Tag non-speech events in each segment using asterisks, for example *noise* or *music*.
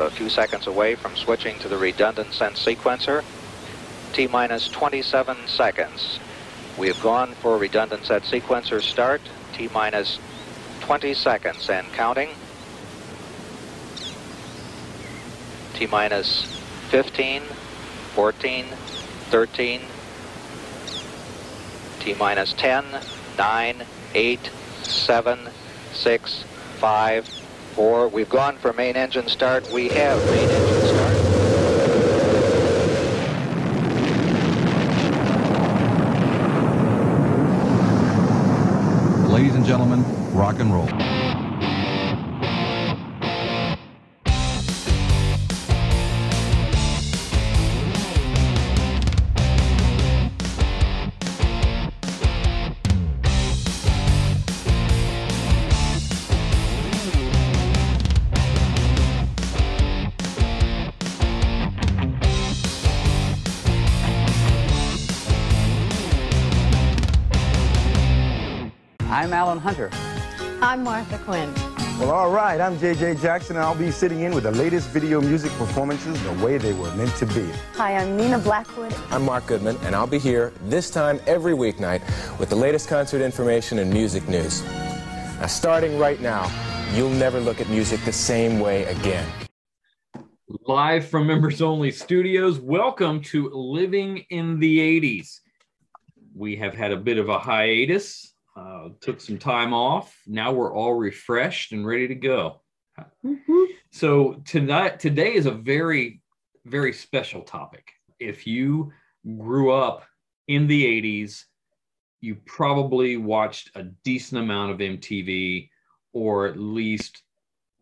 A few seconds away from switching to the redundant set sequencer. T minus 27 seconds. We have gone for redundant set sequencer start. T minus 20 seconds and counting. T minus 15, 14, 13, T minus 10, 9, 8, 7, 6, 5, 4. We've gone for main engine start. We have main engine start. Ladies and gentlemen, rock and roll. I'm Alan Hunter. I'm Martha Quinn. Well, all right, I'm JJ Jackson, and I'll be sitting in with the latest video music performances the way they were meant to be. Hi, I'm Nina Blackwood. I'm Mark Goodman, and I'll be here this time every weeknight with the latest concert information and music news. Now, starting right now, you'll never look at music the same way again. Live from Members Only Studios, welcome to Living in the 80s. We have had a bit of a hiatus, uh, took some time off. Now we're all refreshed and ready to go. So tonight, today is a very, very special topic. If you grew up in the 80s, you probably watched a decent amount of MTV or at least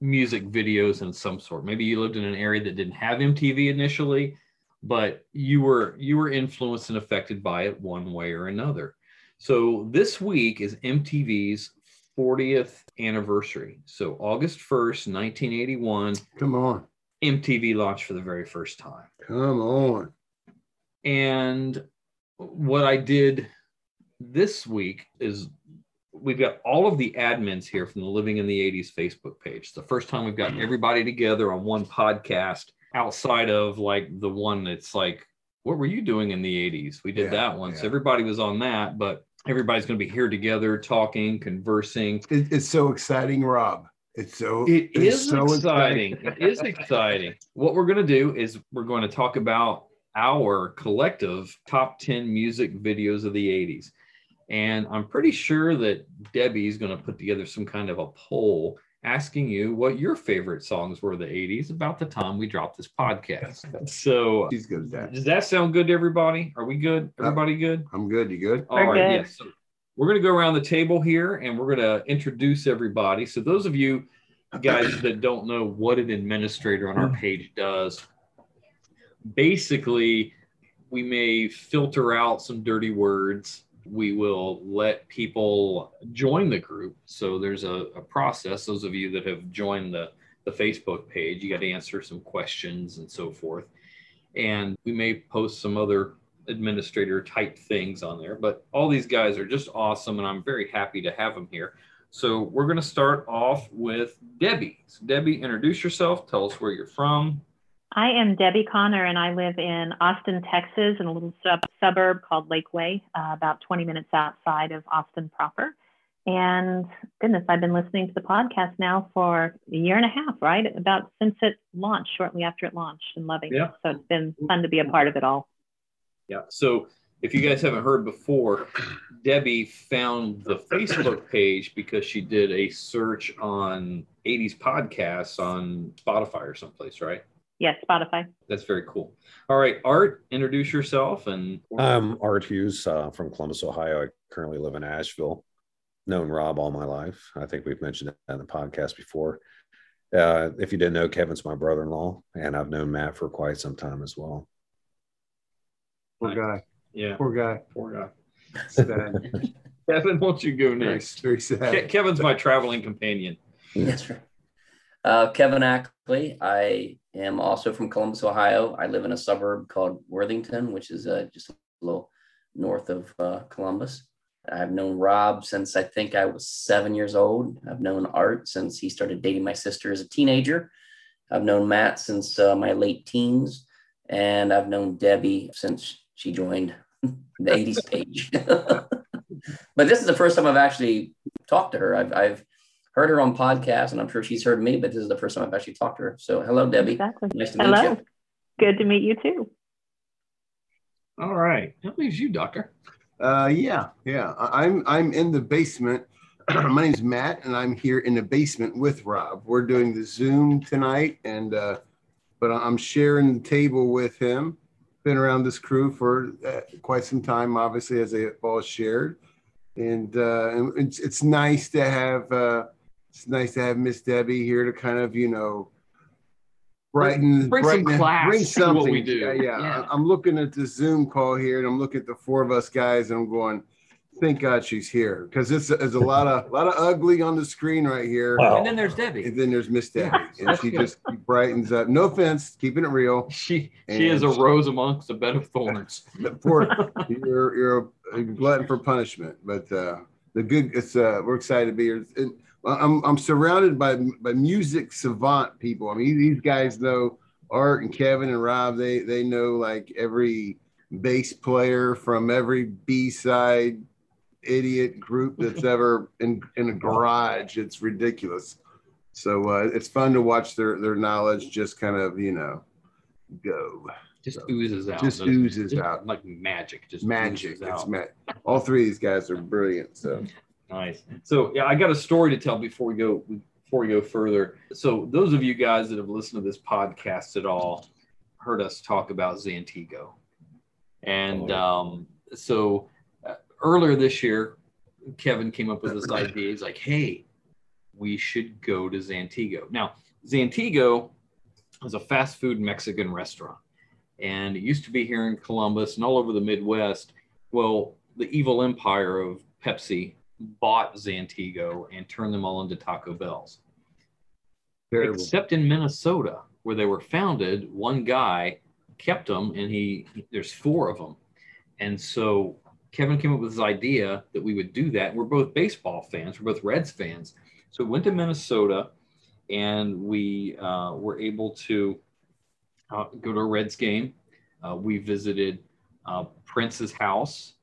music videos in some sort. Maybe you lived in an area that didn't have MTV initially, but you were you were influenced and affected by it one way or another. So this week is MTV's 40th anniversary. So August 1st, 1981, Come on. MTV launched for the very first time. Come on. And what I did this week is we've got all of the admins here from the Living in the 80s Facebook page. It's the first time we've got mm-hmm. everybody together on one podcast outside of like the one that's like, what were you doing in the 80s? We did Yeah, that one. So yeah. everybody was on that, but everybody's going to be here together talking, conversing. It, it's so exciting, Rob. It's so It it's is so exciting. it is exciting. What we're going to do is we're going to talk about our collective top 10 music videos of the 80s. And I'm pretty sure that Debbie's going to put together some kind of a poll asking you what your favorite songs were of the 80s about the time we dropped this podcast. *laughs* So, She's good at that. does that sound good to everybody? Are we good? Uh, everybody good? I'm good. You good? All right, good. yes. So we're going to go around the table here and we're going to introduce everybody. So, those of you guys that don't know what an administrator on our hmm. page does, basically, we may filter out some dirty words. We will let people join the group. So, there's a, a process. Those of you that have joined the, the Facebook page, you got to answer some questions and so forth. And we may post some other administrator type things on there. But all these guys are just awesome, and I'm very happy to have them here. So we're going to start off with Debbie. So Debbie, introduce yourself. Tell us where you're from. I am Debbie Connor, and I live in Austin, Texas, in a little sub- suburb called Lakeway, uh, about 20 minutes outside of Austin proper. And goodness, I've been listening to the podcast now for a year and a half, right? About since it launched, shortly after it launched, and loving Yeah. it. So it's been fun to be a part of it all. Yeah. So if you guys haven't heard before, Debbie found the Facebook page because she did a search on 80s podcasts on Spotify or someplace, right? Yes, Spotify. That's very cool. All right, Art, introduce yourself and I'm Art Hughes uh, from Columbus, Ohio. I currently live in Asheville. Known Rob all my life. I think we've mentioned that in the podcast before. Uh, if you didn't know, Kevin's my brother-in-law, and I've known Matt for quite some time as well. Poor guy. yeah, Poor guy. poor guy. Sad. *laughs* Kevin, won't you go next? Very Ke- sad. Kevin's my traveling companion. That's right. Uh, Kevin Ackley. I am also from Columbus, Ohio. I live in a suburb called Worthington, which is uh, just a little north of uh, Columbus. I've known Rob since I think I was seven years old. I've known Art since he started dating my sister as a teenager. I've known Matt since uh, my late teens, and I've known Debbie since she joined *laughs* the 80s page. *laughs* but this is the first time I've actually talked to her. I've, I've heard her on podcasts, and I'm sure she's heard me, but this is the first time I've actually talked to her. So, hello, Debbie. Exactly. Nice to Hello. meet you. Good to meet you too. All right. That leaves you, Doctor. Uh, yeah, yeah. I- I'm I'm in the basement. *clears throat* My name's Matt, and I'm here in the basement with Rob. We're doing the Zoom tonight, and uh, but I'm sharing the table with him. Been around this crew for uh, quite some time, obviously, as they have all shared, and, uh, and it's it's nice to have uh, it's nice to have Miss Debbie here to kind of you know brighten Bring some brighten- class bring to what something. we do. Yeah, yeah. Yeah. I- I'm looking at the Zoom call here, and I'm looking at the four of us guys, and I'm going, "Thank God she's here," because this is a lot of a lot of ugly on the screen right here. And then there's Debbie. And then there's Miss Debbie, and she good. just brightens up. No offense, keeping it real. She she is a rose amongst a bed of thorns. Poor, *laughs* you're you're a, a glutton for punishment, but uh, the good. It's uh, we're excited to be here. And I'm I'm surrounded by by music savant people. I mean, these guys know Art and Kevin and Rob. They they know like every bass player from every B side idiot group that's *laughs* ever in in a garage. It's ridiculous. So uh, it's fun to watch their their knowledge just kind of you know go Just oozes out. just oozes Just out. like magic. Just magic. It's ma- all three of these guys are brilliant. So Nice. So yeah, I got a story to tell before we go before we go further. So those of you guys that have listened to this podcast at all heard us talk about Zantigo, and um, so uh, earlier this year, Kevin came up with this *clears throat* idea. He's like, "Hey, we should go to Zantigo." Now, Zantigo is a fast food Mexican restaurant, and it used to be here in Columbus and all over the Midwest. Well, the evil empire of Pepsi bought Zantigo and turned them all into Taco Bells. Except in Minnesota, where they were founded, one guy kept them, and he there's four of them, and so Kevin came up with this idea that we would do that. We're both baseball fans. We're both Reds fans, so we went to Minnesota, and we uh, were able to uh, go to a Reds game. Uh, we visited uh, Prince's house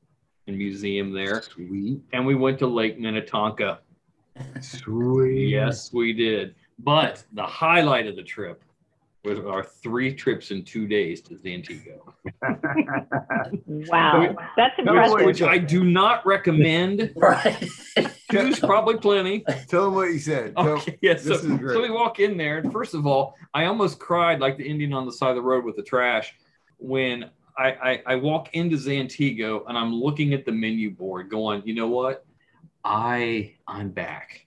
museum there, Sweet, and we went to Lake Minnetonka. sweet. Yes, we did. But the highlight of the trip was our three trips in two days to Zantigo, Wow, that's No, wait, impressive. which I do not recommend. *laughs* Right. Two's probably plenty. Tell them what you said. Tell- Okay, yeah. So, so we walk in there, and first of all, I almost cried like the Indian on the side of the road with the trash when I, I, I walk into Zantigo and I'm looking at the menu board, going, you know what? I I'm back.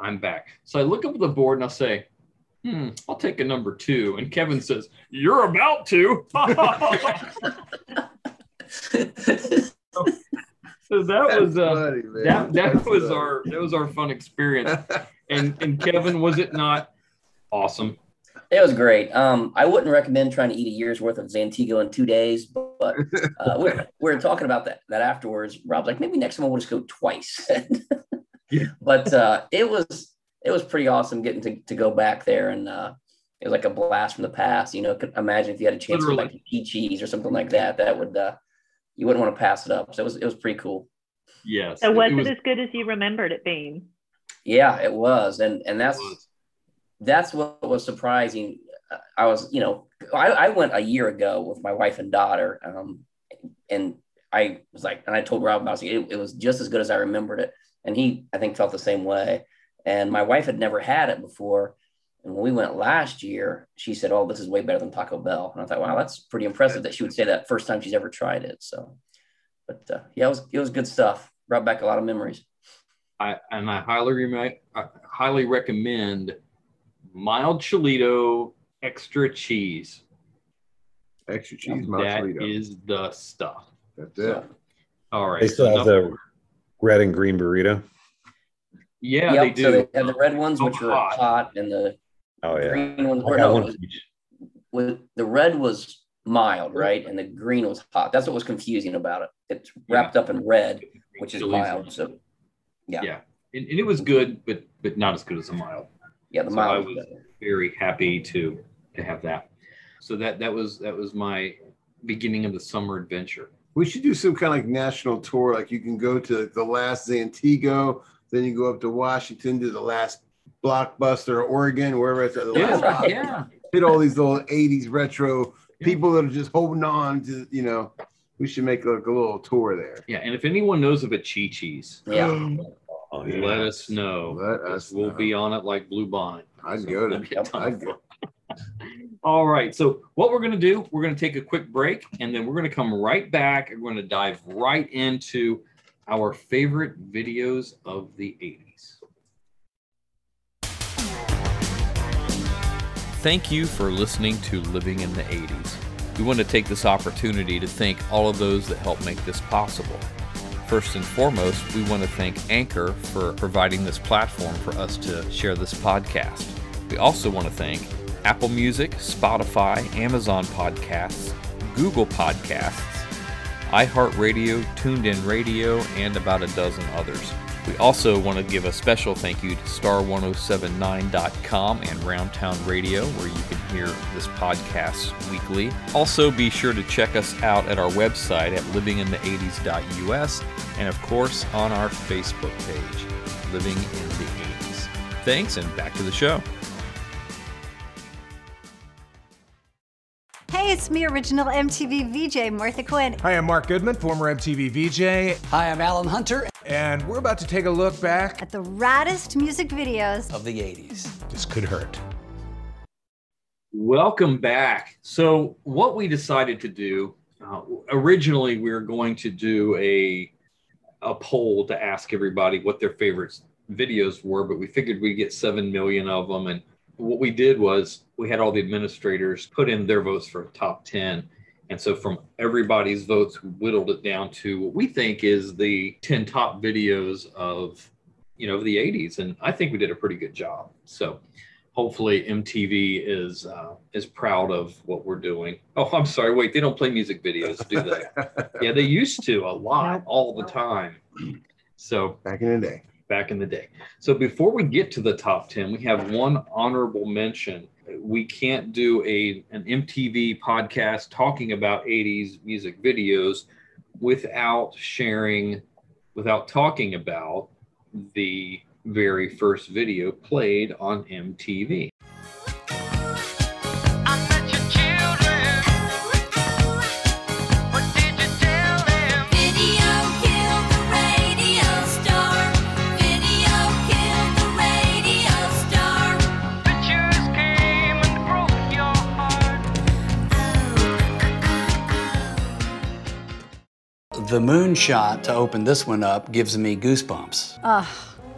I'm back. So I look up at the board and I'll say, hmm, I'll take a number two. And Kevin says, You're about to. so that was uh, funny, that that That's was funny. our that was our fun experience. And and Kevin, was it not awesome? It was great. Um, I wouldn't recommend trying to eat a year's worth of Zantigo in two days, but *laughs* uh, we're, we're talking about that that afterwards. Rob's like, maybe next time we'll just go twice. *laughs* Yeah. But uh, it was it was pretty awesome getting to, to go back there, and uh, it was like a blast from the past. You know, could imagine if you had a chance to like eat cheese or something like that, that would uh, you wouldn't want to pass it up. So it was it was pretty cool. Yes. So was it it as good as you remembered it being? Yeah, it was, and and that's was. That's what was surprising. I was, you know, I, I went a year ago with my wife and daughter, um, and I was like, and I told Rob about it, it. Was just as good as I remembered it, and he, I think, felt the same way. And my wife had never had it before, and when we went last year, she said, "Oh, this is way better than Taco Bell." And I thought, wow, that's pretty impressive that she would say that first time she's ever tried it. So, but uh, yeah, it was it was good stuff. Brought back a lot of memories. I and I highly re- I highly recommend mild chilito extra cheese. extra cheese, That mozzarella. is the stuff. That's it. So, All right. They still have enough- the red and green burrito. Yeah, yep, they do. So they had the red ones, Oh, which were hot. hot, and the Oh yeah, green ones. I Or no, one it was, of each. was- the red was mild, right, and the green was hot. That's what was confusing about it. It's wrapped up in red, which is mild. So yeah, Yeah, and, and it was good, but but not as good as a mild. Yeah, the So mild. I was was- better. very happy to to have that. So that that was that was my beginning of the summer adventure. We should do some kind of like national tour. Like you can go to the last Zantigo, then you go up to Washington to the last Blockbuster, Oregon, wherever it's at. The Yeah, last yeah. Hit all these little 80s retro people that are just holding on to, you know, we should make like a little tour there. Yeah, and if anyone knows of a Chi Chi's, Yeah. Um, Oh, let us know. Let us We'll know. be on it like Blue Bonnet. I'd go be a to. *laughs* I'd go. *laughs* All right. So what we're going to do, we're going to take a quick break and then we're going to come right back and we're going to dive right into our favorite videos of the 80s. Thank you for listening to Living in the 80s. We want to take this opportunity to thank all of those that help make this possible. First and foremost, we want to thank Anchor for providing this platform for us to share this podcast. We also want to thank Apple Music, Spotify, Amazon Podcasts, Google Podcasts, iHeartRadio, TuneIn Radio, and about a dozen others. We also want to give a special thank you to star1079.com and Roundtown Radio, where you can hear this podcast weekly. Also, be sure to check us out at our website at livinginthe80s.us and, of course, on our Facebook page, Living in the 80s. Thanks, and back to the show. Hey, it's me, original MTV VJ Martha Quinn. Hi, I'm Mark Goodman, former MTV VJ. Hi, I'm Alan Hunter. And we're about to take a look back At the raddest music videos Of the 80s. This could hurt. Welcome back. So, what we decided to do uh, originally, we were going to do a a poll to ask everybody what their favorite videos were, but we figured we'd get seven million of them. And what we did was we had all the administrators put in their votes for top ten. And so, from everybody's votes, we whittled it down to what we think is the ten top videos of you know the 80s. And I think we did a pretty good job. So hopefully MTV is uh, is proud of what we're doing. Oh, I'm sorry. Wait, they don't play music videos, do they? *laughs* yeah, they used to a lot, all the time. So back in the day. Back in the day. So before we get to the top ten, we have one honorable mention. We can't do a an MTV podcast talking about 80s music videos without sharing, without talking about the very first video played on MTV. The moonshot to open this one up gives me goosebumps. Ugh,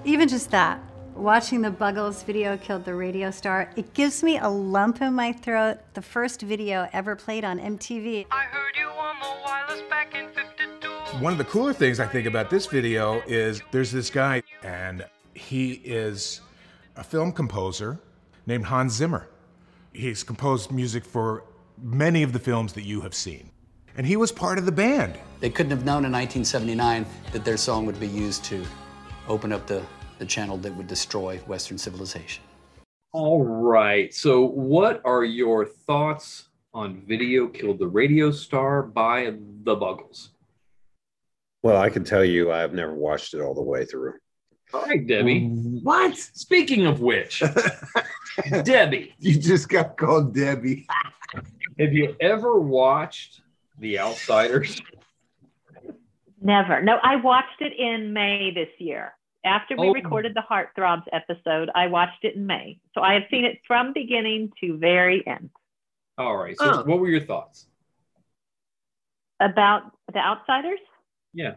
even just that. Watching the Buggles video killed the radio star, it gives me a lump in my throat. The first video ever played on MTV. One of the cooler things I think about this video is there's this guy, and he is a film composer named Hans Zimmer. He's composed music for many of the films that you have seen. And he was part of the band. They couldn't have known in 1979 that their song would be used to open up the, the channel that would destroy Western civilization. All right. So, what are your thoughts on Video Killed the Radio Star by the Buggles? Well, I can tell you I've never watched it all the way through. All right, Debbie. What? Speaking of which, *laughs* Debbie. You just got called Debbie. Have you ever watched The Outsiders? Never. No, I watched it in May this year. After we Oh. recorded the Heartthrobs episode, I watched it in May. So I have seen it from beginning to very end. All right. So, Oh. what were your thoughts? About the outsiders, Yeah.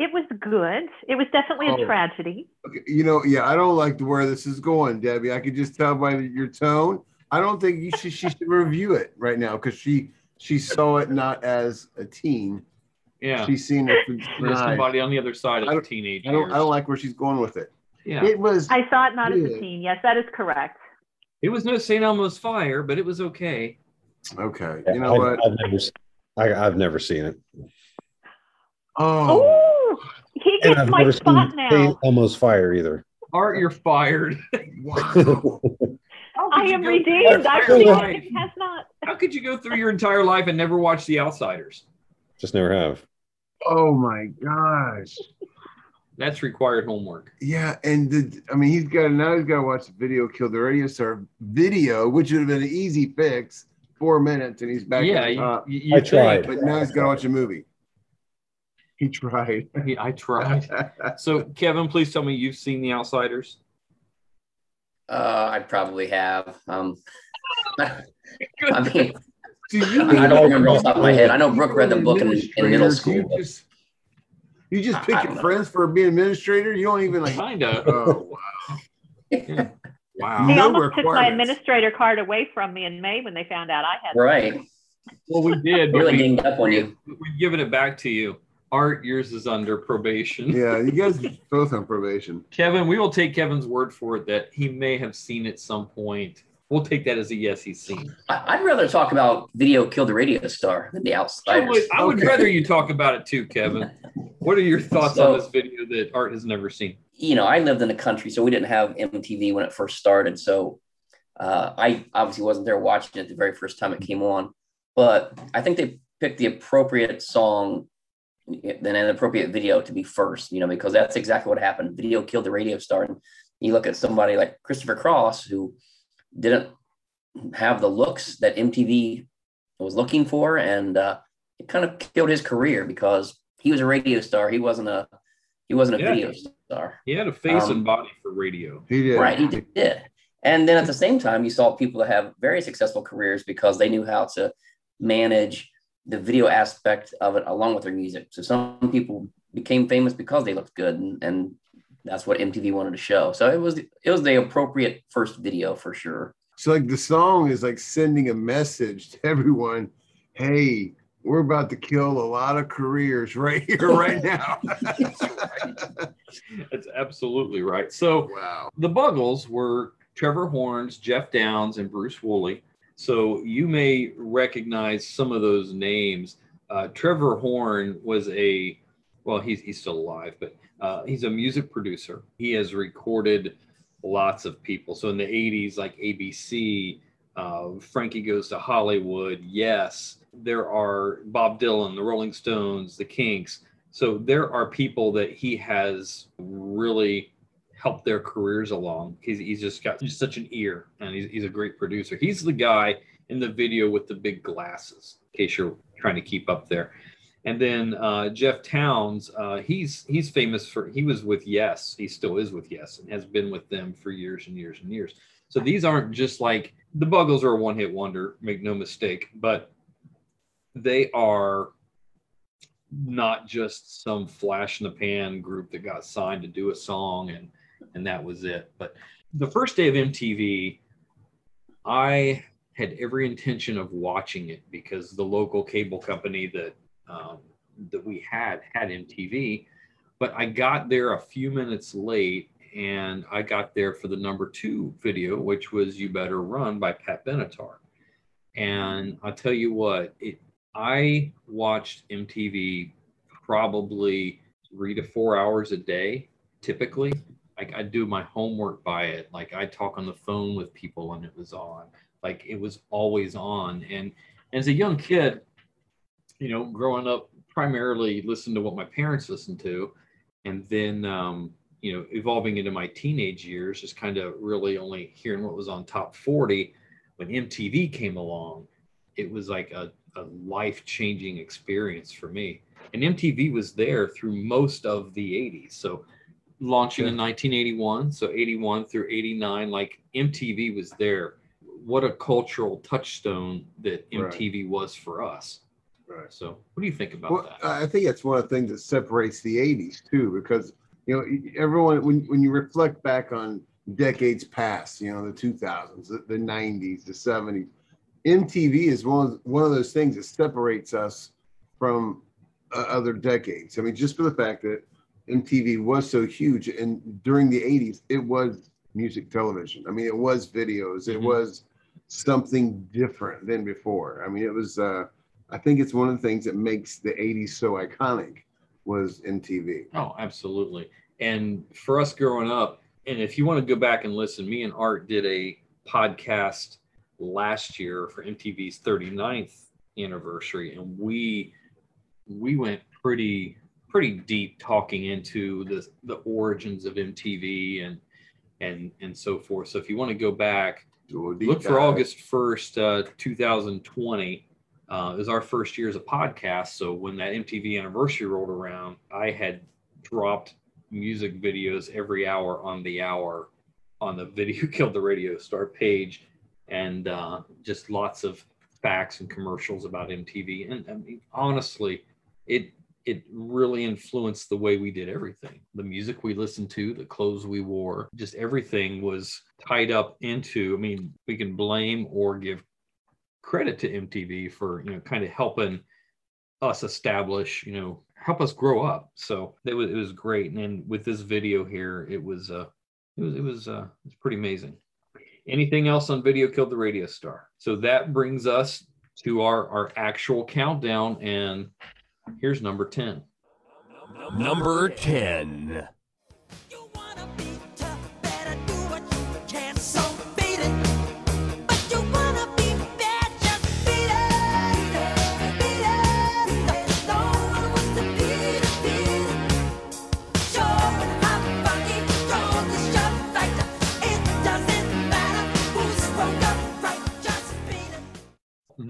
it was good. It was definitely a Oh. tragedy. Okay, you know, yeah, I don't like where this is going, Debbie. I could just tell by your tone. I don't think you should, she should review it right now because she she saw it not as a teen. Yeah. She's seen it for, for There's somebody on the other side of don't- teenage I don't. I don't like where she's going with it. Yeah. It was I saw it not as a teen. Yes, that is correct. It was no St. Elmo's fire, but it was okay. okay. Yeah, You know I've, what? I've never, I, I've never seen it, Oh, Ooh, he and gets I've my never spot seen now. St. Elmo's Fire either. Art, you're fired. *laughs* I am go- redeemed. I life. has not. How could you go through your entire life and never watch The Outsiders? Just never have. Oh my gosh. That's required homework. Yeah, and the, I mean, he's got now he's got to watch the video kill the radio star video, which would have been an easy fix, four minutes, and he's back Yeah, at the you- top. you- you I tried. but now he's got to watch a movie. He tried. *laughs* I tried. so, Kevin, please tell me you've seen The Outsiders. Uh, I probably have. Um, *laughs* *laughs* I mean, you I don't remember off the top of my head. I know Brooke read the book in, in middle school. You just, you just pick your know. friends for being administrator. You don't even like. Kinda. Oh wow. *laughs* They No almost took my administrator card away from me in May when they found out I had. Right. Well, we did. but Really we, ganged up on you. We've given it back to you. Art, yours is under probation. Yeah, you *laughs* guys both on probation. Kevin, we will take Kevin's word for it that he may have seen at some point. We'll take that as a yes, he's seen. I- I'd rather talk about Video Killed the Radio Star than The I Outsiders. would, I would Okay. rather you talk about it too, Kevin. *laughs* What are your thoughts So- on this video that Art has never seen? you know, I lived in the country, so we didn't have MTV when it first started. So uh, I obviously wasn't there watching it the very first time it came on. But I think they picked the appropriate song and an appropriate video to be first, you know, because that's exactly what happened. Video killed the radio star. And you look at somebody like Christopher Cross, who didn't have the looks that MTV was looking for, and uh, it kind of killed his career because he was a radio star. He wasn't a he wasn't a Yeah. video star. He had a face Um, and body for radio. He did. Right, he did. And then at the same time, you saw people that have very successful careers because they knew how to manage the video aspect of it along with their music. So some people became famous because they looked good, and, and that's what MTV wanted to show. So it was it was the appropriate first video for sure. So like the song is like sending a message to everyone, hey, we're about to kill a lot of careers right here, *laughs* right now. *laughs* That's absolutely right. So wow. the Buggles were Trevor Horns, Geoff Downes, and Bruce Woolley. So you may recognize some of those names. Uh, Trevor Horn was a, well, he's, he's still alive, but uh, he's a music producer. He has recorded lots of people. So in the 80s, like ABC, uh, Frankie Goes to Hollywood, Yes, there are Bob Dylan, the Rolling Stones, the Kinks. So there are people that he has really helped their careers along. He's, he's just got just such an ear and he's, he's a great producer. He's the guy in the video with the big glasses, in case you're trying to keep up there. And then uh, Geoff Downes, uh, he's he's famous for he was with Yes, he still is with Yes, and has been with them for years and years and years. So these aren't just like the Buggles are a one hit wonder, make no mistake, but they are not just some flash in the pan group that got signed to do a song and and that was it. But the first day of MTV, I had every intention of watching it because the local cable company that um, that we had had MTV, but I got there a few minutes late and I got there for the number two video, which was "You Better Run" by Pat Benatar. And I'll tell you what, it I watched MTV probably three to four hours a day, typically. Like I do my homework by it. Like I talk on the phone with people when it was on. Like it was always on. And as a young kid, you know, growing up, primarily listened to what my parents listened to, and then um, you know, evolving into my teenage years, just kind of really only hearing what was on top 40 when MTV came along it was like a, a life changing experience for me. And MTV was there through most of the 80s. So launching in 1981, so 81 through 89, like MTV was there. What a cultural touchstone that Right. MTV was for us. Right. So what do you think about Well, that? I think that's one of the things that separates the '80s too, because you know everyone when when you reflect back on decades past, you know the 2000s, the, the 90s, the 70s, MTV is one of, one of those things that separates us from uh, other decades. I mean, just for the fact that MTV was so huge, and during the '80s, it was music television. I mean, it was videos. It Mhm. was something different than before. I mean, it was. Uh, I think it's one of the things that makes the '80s so iconic was MTV. Oh, absolutely. And for us growing up, and if you want to go back and listen, me and Art did a podcast last year for MTV's 39th anniversary, and we we went pretty pretty deep talking into the the origins of MTV and and and so forth. So if you want to go back, look for. August 1st, uh, 2020. Uh, is our first year as a podcast. So when that MTV anniversary rolled around, I had dropped music videos every hour on the hour on the *laughs* Video Killed the Radio Star page, and uh, just lots of facts and commercials about MTV. And I mean, honestly, it it really influenced the way we did everything. The music we listened to, the clothes we wore, just everything was tied up into. I mean, we can blame or give credit to MTV for you know kind of helping us establish, you know, help us grow up. So it was it was great. And then with this video here, it was uh it was it was uh it was pretty amazing. Anything else on video killed the radio star? So that brings us to our our actual countdown and here's number 10. Number 10.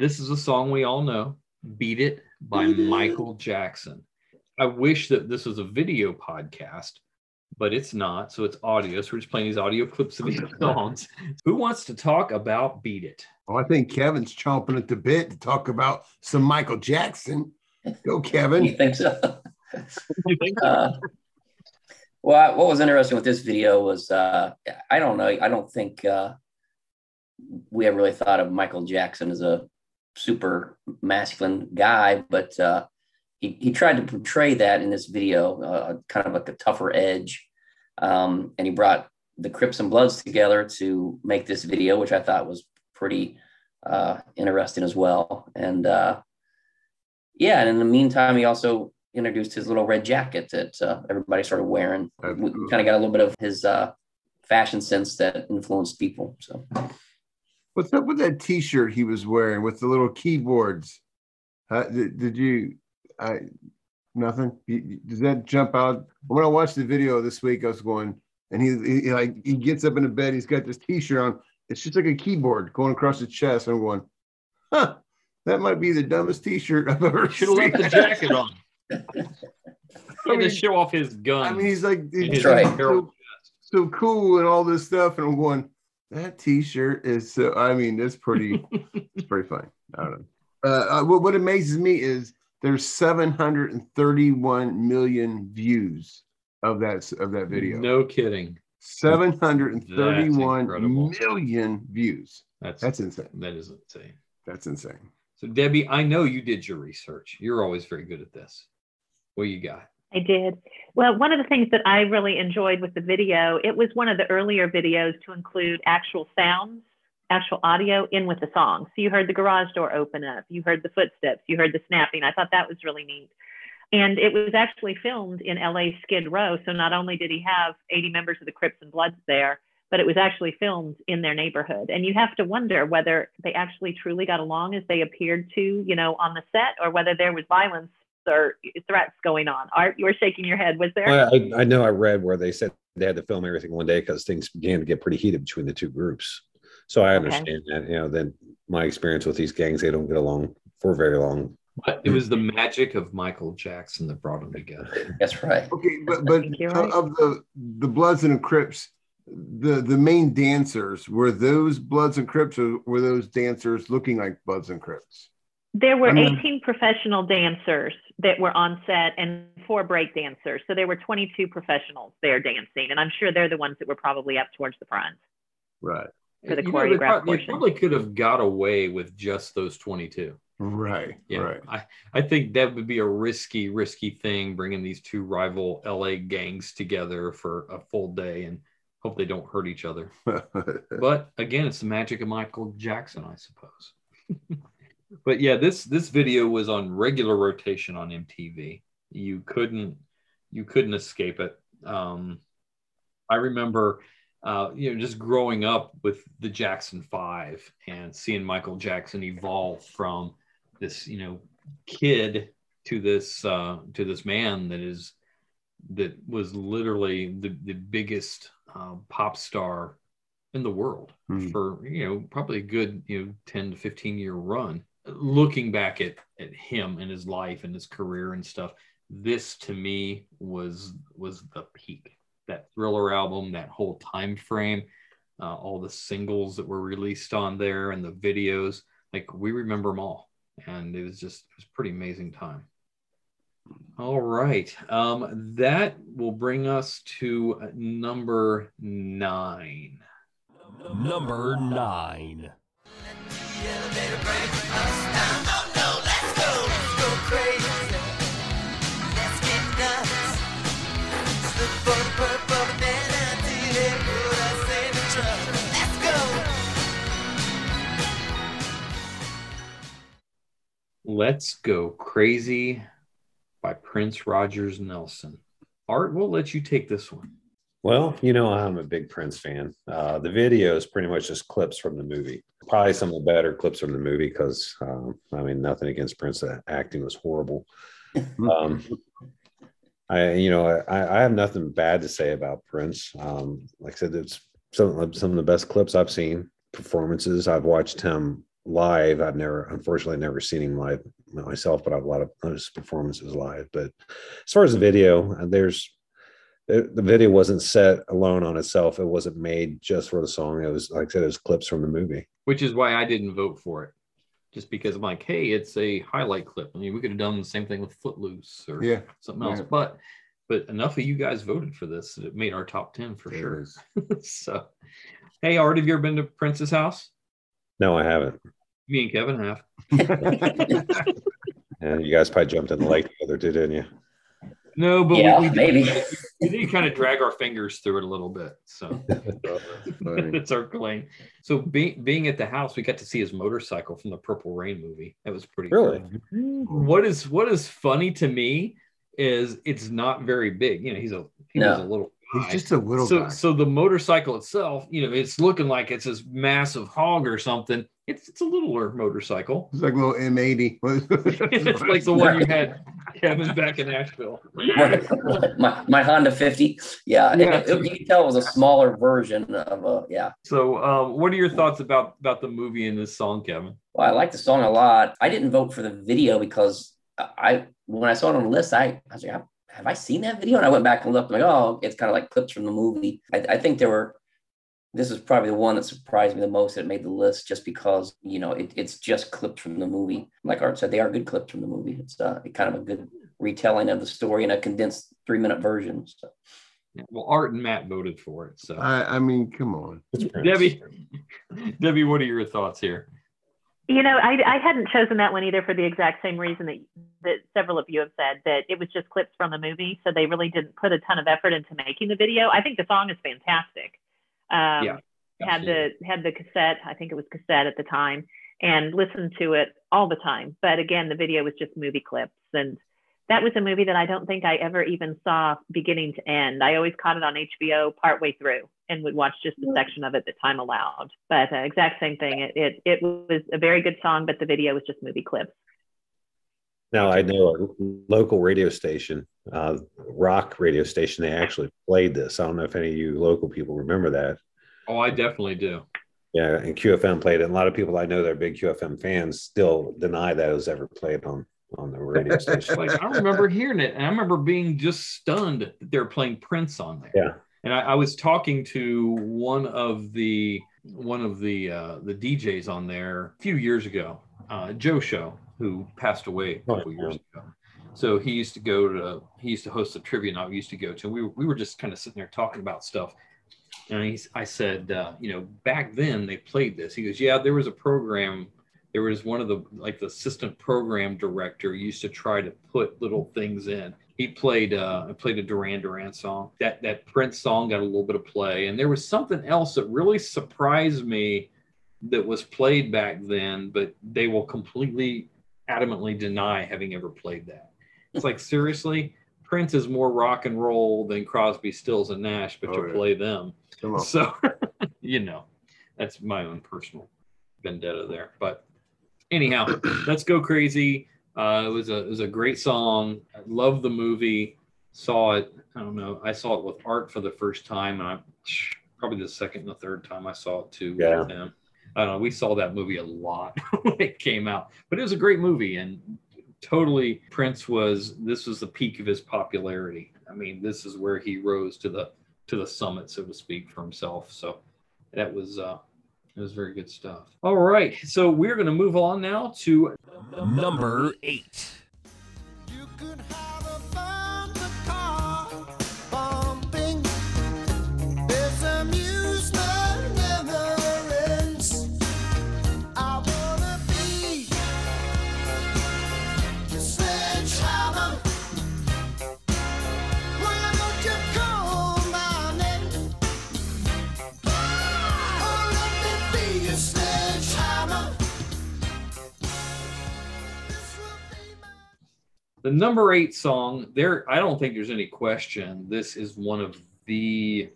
This is a song we all know, Beat It by Michael Jackson. I wish that this was a video podcast, but it's not. So it's audio. So we're just playing these audio clips of these *laughs* songs. Who wants to talk about Beat It? Oh, I think Kevin's chomping at the bit to talk about some Michael Jackson. Go, Kevin. You think so? uh, well, what was interesting with this video was uh, I don't know. I don't think uh, we ever really thought of Michael Jackson as a super masculine guy, but uh, he, he tried to portray that in this video, uh, kind of like a tougher edge. Um, and he brought the Crips and Bloods together to make this video, which I thought was pretty uh, interesting as well. And uh, yeah, and in the meantime, he also introduced his little red jacket that uh, everybody started wearing. We kind of got a little bit of his uh, fashion sense that influenced people. So. What's up with that T-shirt he was wearing with the little keyboards? Uh, did, did you? I nothing. You- Does that jump out? When I watched the video this week, I was going, and he, he like he gets up in the bed. He's got this T-shirt on. It's just like a keyboard going across his chest. I'm going, huh? That might be the dumbest T-shirt I've ever Should have seen. left the jacket on. *laughs* He had to show off his gun. I mean, he's like he's his so, so cool and all this stuff, and I'm going, that T-shirt is so. I mean, it's pretty, it's pretty funny. I don't know. Uh, uh, what, what amazes me is there's 731 million views of that of that video. No kidding. 731 million views. That's That's insane. That is insane. That's insane. So Debbie, I know you did your research. You're always very good at this. What you got? I did. Well, one of the things that I really enjoyed with the video, it was one of the earlier videos to include actual sounds, actual audio in with the song. So you heard the garage door open up, you heard the footsteps, you heard the snapping. I thought that was really neat. And it was actually filmed in LA Skid Row. So not only did he have 80 members of the Crips and Bloods there, but it was actually filmed in their neighborhood. And you have to wonder whether they actually truly got along as they appeared to, you know, on the set, or whether there was violence or threats going on. Art, you were shaking your head. Was there? Well, I, I know I read where they said they had to film everything one day because things began to get pretty heated between the two groups. So I Okay. understand that. You know, then my experience with these gangs, they don't get along for very long. But it was the magic of Michael Jackson that brought them together. *laughs* That's right. Okay, but but of- right. of the the Bloods and the Crips, the the main dancers were those Bloods and Crips, or were those dancers looking like Bloods and Crips? There were I mean- 18 professional dancers that were on set and four break dancers. So there were 22 professionals there dancing. And I'm sure they're the ones that were probably up towards the front. Right. For the You know, they, choreographed they probably could have got away with just those 22. Right. Yeah, Right. I, I think that would be a risky, risky thing bringing these two rival LA gangs together for a full day and hope they don't hurt each other. *laughs* But again, it's the magic of Michael Jackson, I suppose. *laughs* but yeah, this this video was on regular rotation on MTV. You couldn't you couldn't escape it. Um, I remember, uh, you know, just growing up with the Jackson Five and seeing Michael Jackson evolve from this, you know, kid to this uh, to this man that is that was literally the the biggest uh, pop star in the world Hmm. for you know probably a good you know 10 to 15 year run looking back at at him and his life and his career and stuff this to me was was the peak. That thriller album that whole time frame uh, all the singles that were released on there and the videos like we remember them all. And it was just it was pretty amazing time. All right. Um that will bring us to number nine. Number nine. Let's Go Crazy by Prince Rogers Nelson. Art, we'll let you take this one. Well, you know, I'm a big Prince fan. Uh, the video is pretty much just clips from the movie. Probably some of the better clips from the movie because, um, I mean, nothing against Prince. The acting was horrible. *laughs* Um, I, you know, I, I have nothing bad to say about Prince. Um, like I said, it's some some of the best clips I've seen. Performances I've watched him live. I've never, unfortunately, never seen him live myself, but I've a lot of his performances live. But as far as the video, uh, there's the, the video wasn't set alone on itself. It wasn't made just for the song. It was like I said, it was clips from the movie. Which is why I didn't vote for it. Just because I'm like, hey, it's a highlight clip. I mean, we could have done the same thing with Footloose or Yeah. something else. Yeah. But but enough of you guys voted for this. that It made our top 10 for sure. *laughs* so hey, Art, have you ever been to Prince's house? No, I haven't. Me and Kevin have. *laughs* And you guys probably jumped in the lake together, too, didn't you? No, but Yeah, we, we maybe. Did, we did kind of drag our fingers through it a little bit. So it's our claim. So being being at the house, we got to see his motorcycle from the Purple Rain movie. That was pretty Really? cool. What is what is funny to me is it's not very big. You know, he's a he was a little He's just a little so guy. so the motorcycle itself, you know, it's looking like it's this massive hog or something. It's it's a littler motorcycle. It's like a little M80. *laughs* *laughs* it's like the one you had, Kevin, back in Asheville. my, my Honda 50. Yeah, Yeah. It, it- you can tell it was a smaller version of a, yeah. So, um, what are your thoughts about about the movie and this song, Kevin? Well, I like the song a lot. I didn't vote for the video because I, when I saw it on the list, I, I was like, have I seen that video? And I went back and looked. I'm like, oh, it's kind of like clips from the movie. I, I think there were. This is probably the one that surprised me the most that made the list, just because you know it, it's just clips from the movie. Like Art said, they are good clips from the movie. It's uh, kind of a good retelling of the story in a condensed three minute version. So. Yeah, Well, Art and Matt voted for it. So, I, I mean, come on. Debbie, *laughs* Debbie, what are your thoughts here? You know, I, I hadn't chosen that one either for the exact same reason that that several of you have said that it was just clips from the movie, so they really didn't put a ton of effort into making the video. I think the song is fantastic. Um, Yeah, had the had the cassette. I think it was cassette at the time, and listened to it all the time. But again, the video was just movie clips, and that was a movie that I don't think I ever even saw beginning to end. I always caught it on HBO partway through and would watch just a section of it that time allowed. But uh, exact same thing. It, it it was a very good song, but the video was just movie clips. Now I know a local radio station, uh, rock radio station. They actually played this. I don't know if any of you local people remember that. Oh, I definitely do. Yeah, and QFM played it. And a lot of people I know that are big QFM fans still deny that it was ever played on on the radio station. Like I remember hearing it, and I remember being just stunned that they were playing Prince on there. Yeah. And I, I was talking to one of the one of the uh, the DJs on there a few years ago, uh, Joe Show, who passed away a couple years ago. So he used to go to he used to host the trivia night we used to go to. We were, we were just kind of sitting there talking about stuff. And he's, I said, uh, you know, back then they played this. He goes, yeah, there was a program. There was one of the like the assistant program director used to try to put little things in. He played uh, played a Duran Duran song. That that Prince song got a little bit of play, and there was something else that really surprised me that was played back then, but they will completely adamantly deny having ever played that. It's like seriously, Prince is more rock and roll than Crosby, Stills, and Nash, but Oh, to yeah. play them, so *laughs* you know, that's my own personal vendetta there. But anyhow, let's go crazy. Uh, it was a it was a great song. I love the movie. Saw it. I don't know. I saw it with Art for the first time, and I probably the second and the third time I saw it too Yeah. with him. I don't know. We saw that movie a lot *laughs* when it came out, but it was a great movie and totally Prince was. This was the peak of his popularity. I mean, this is where he rose to the to the summit, so to speak, for himself. So that was uh, it was very good stuff. All right, so we're going to move on now to Number eight. The number eight song. There, I don't think there's any question. This is one of the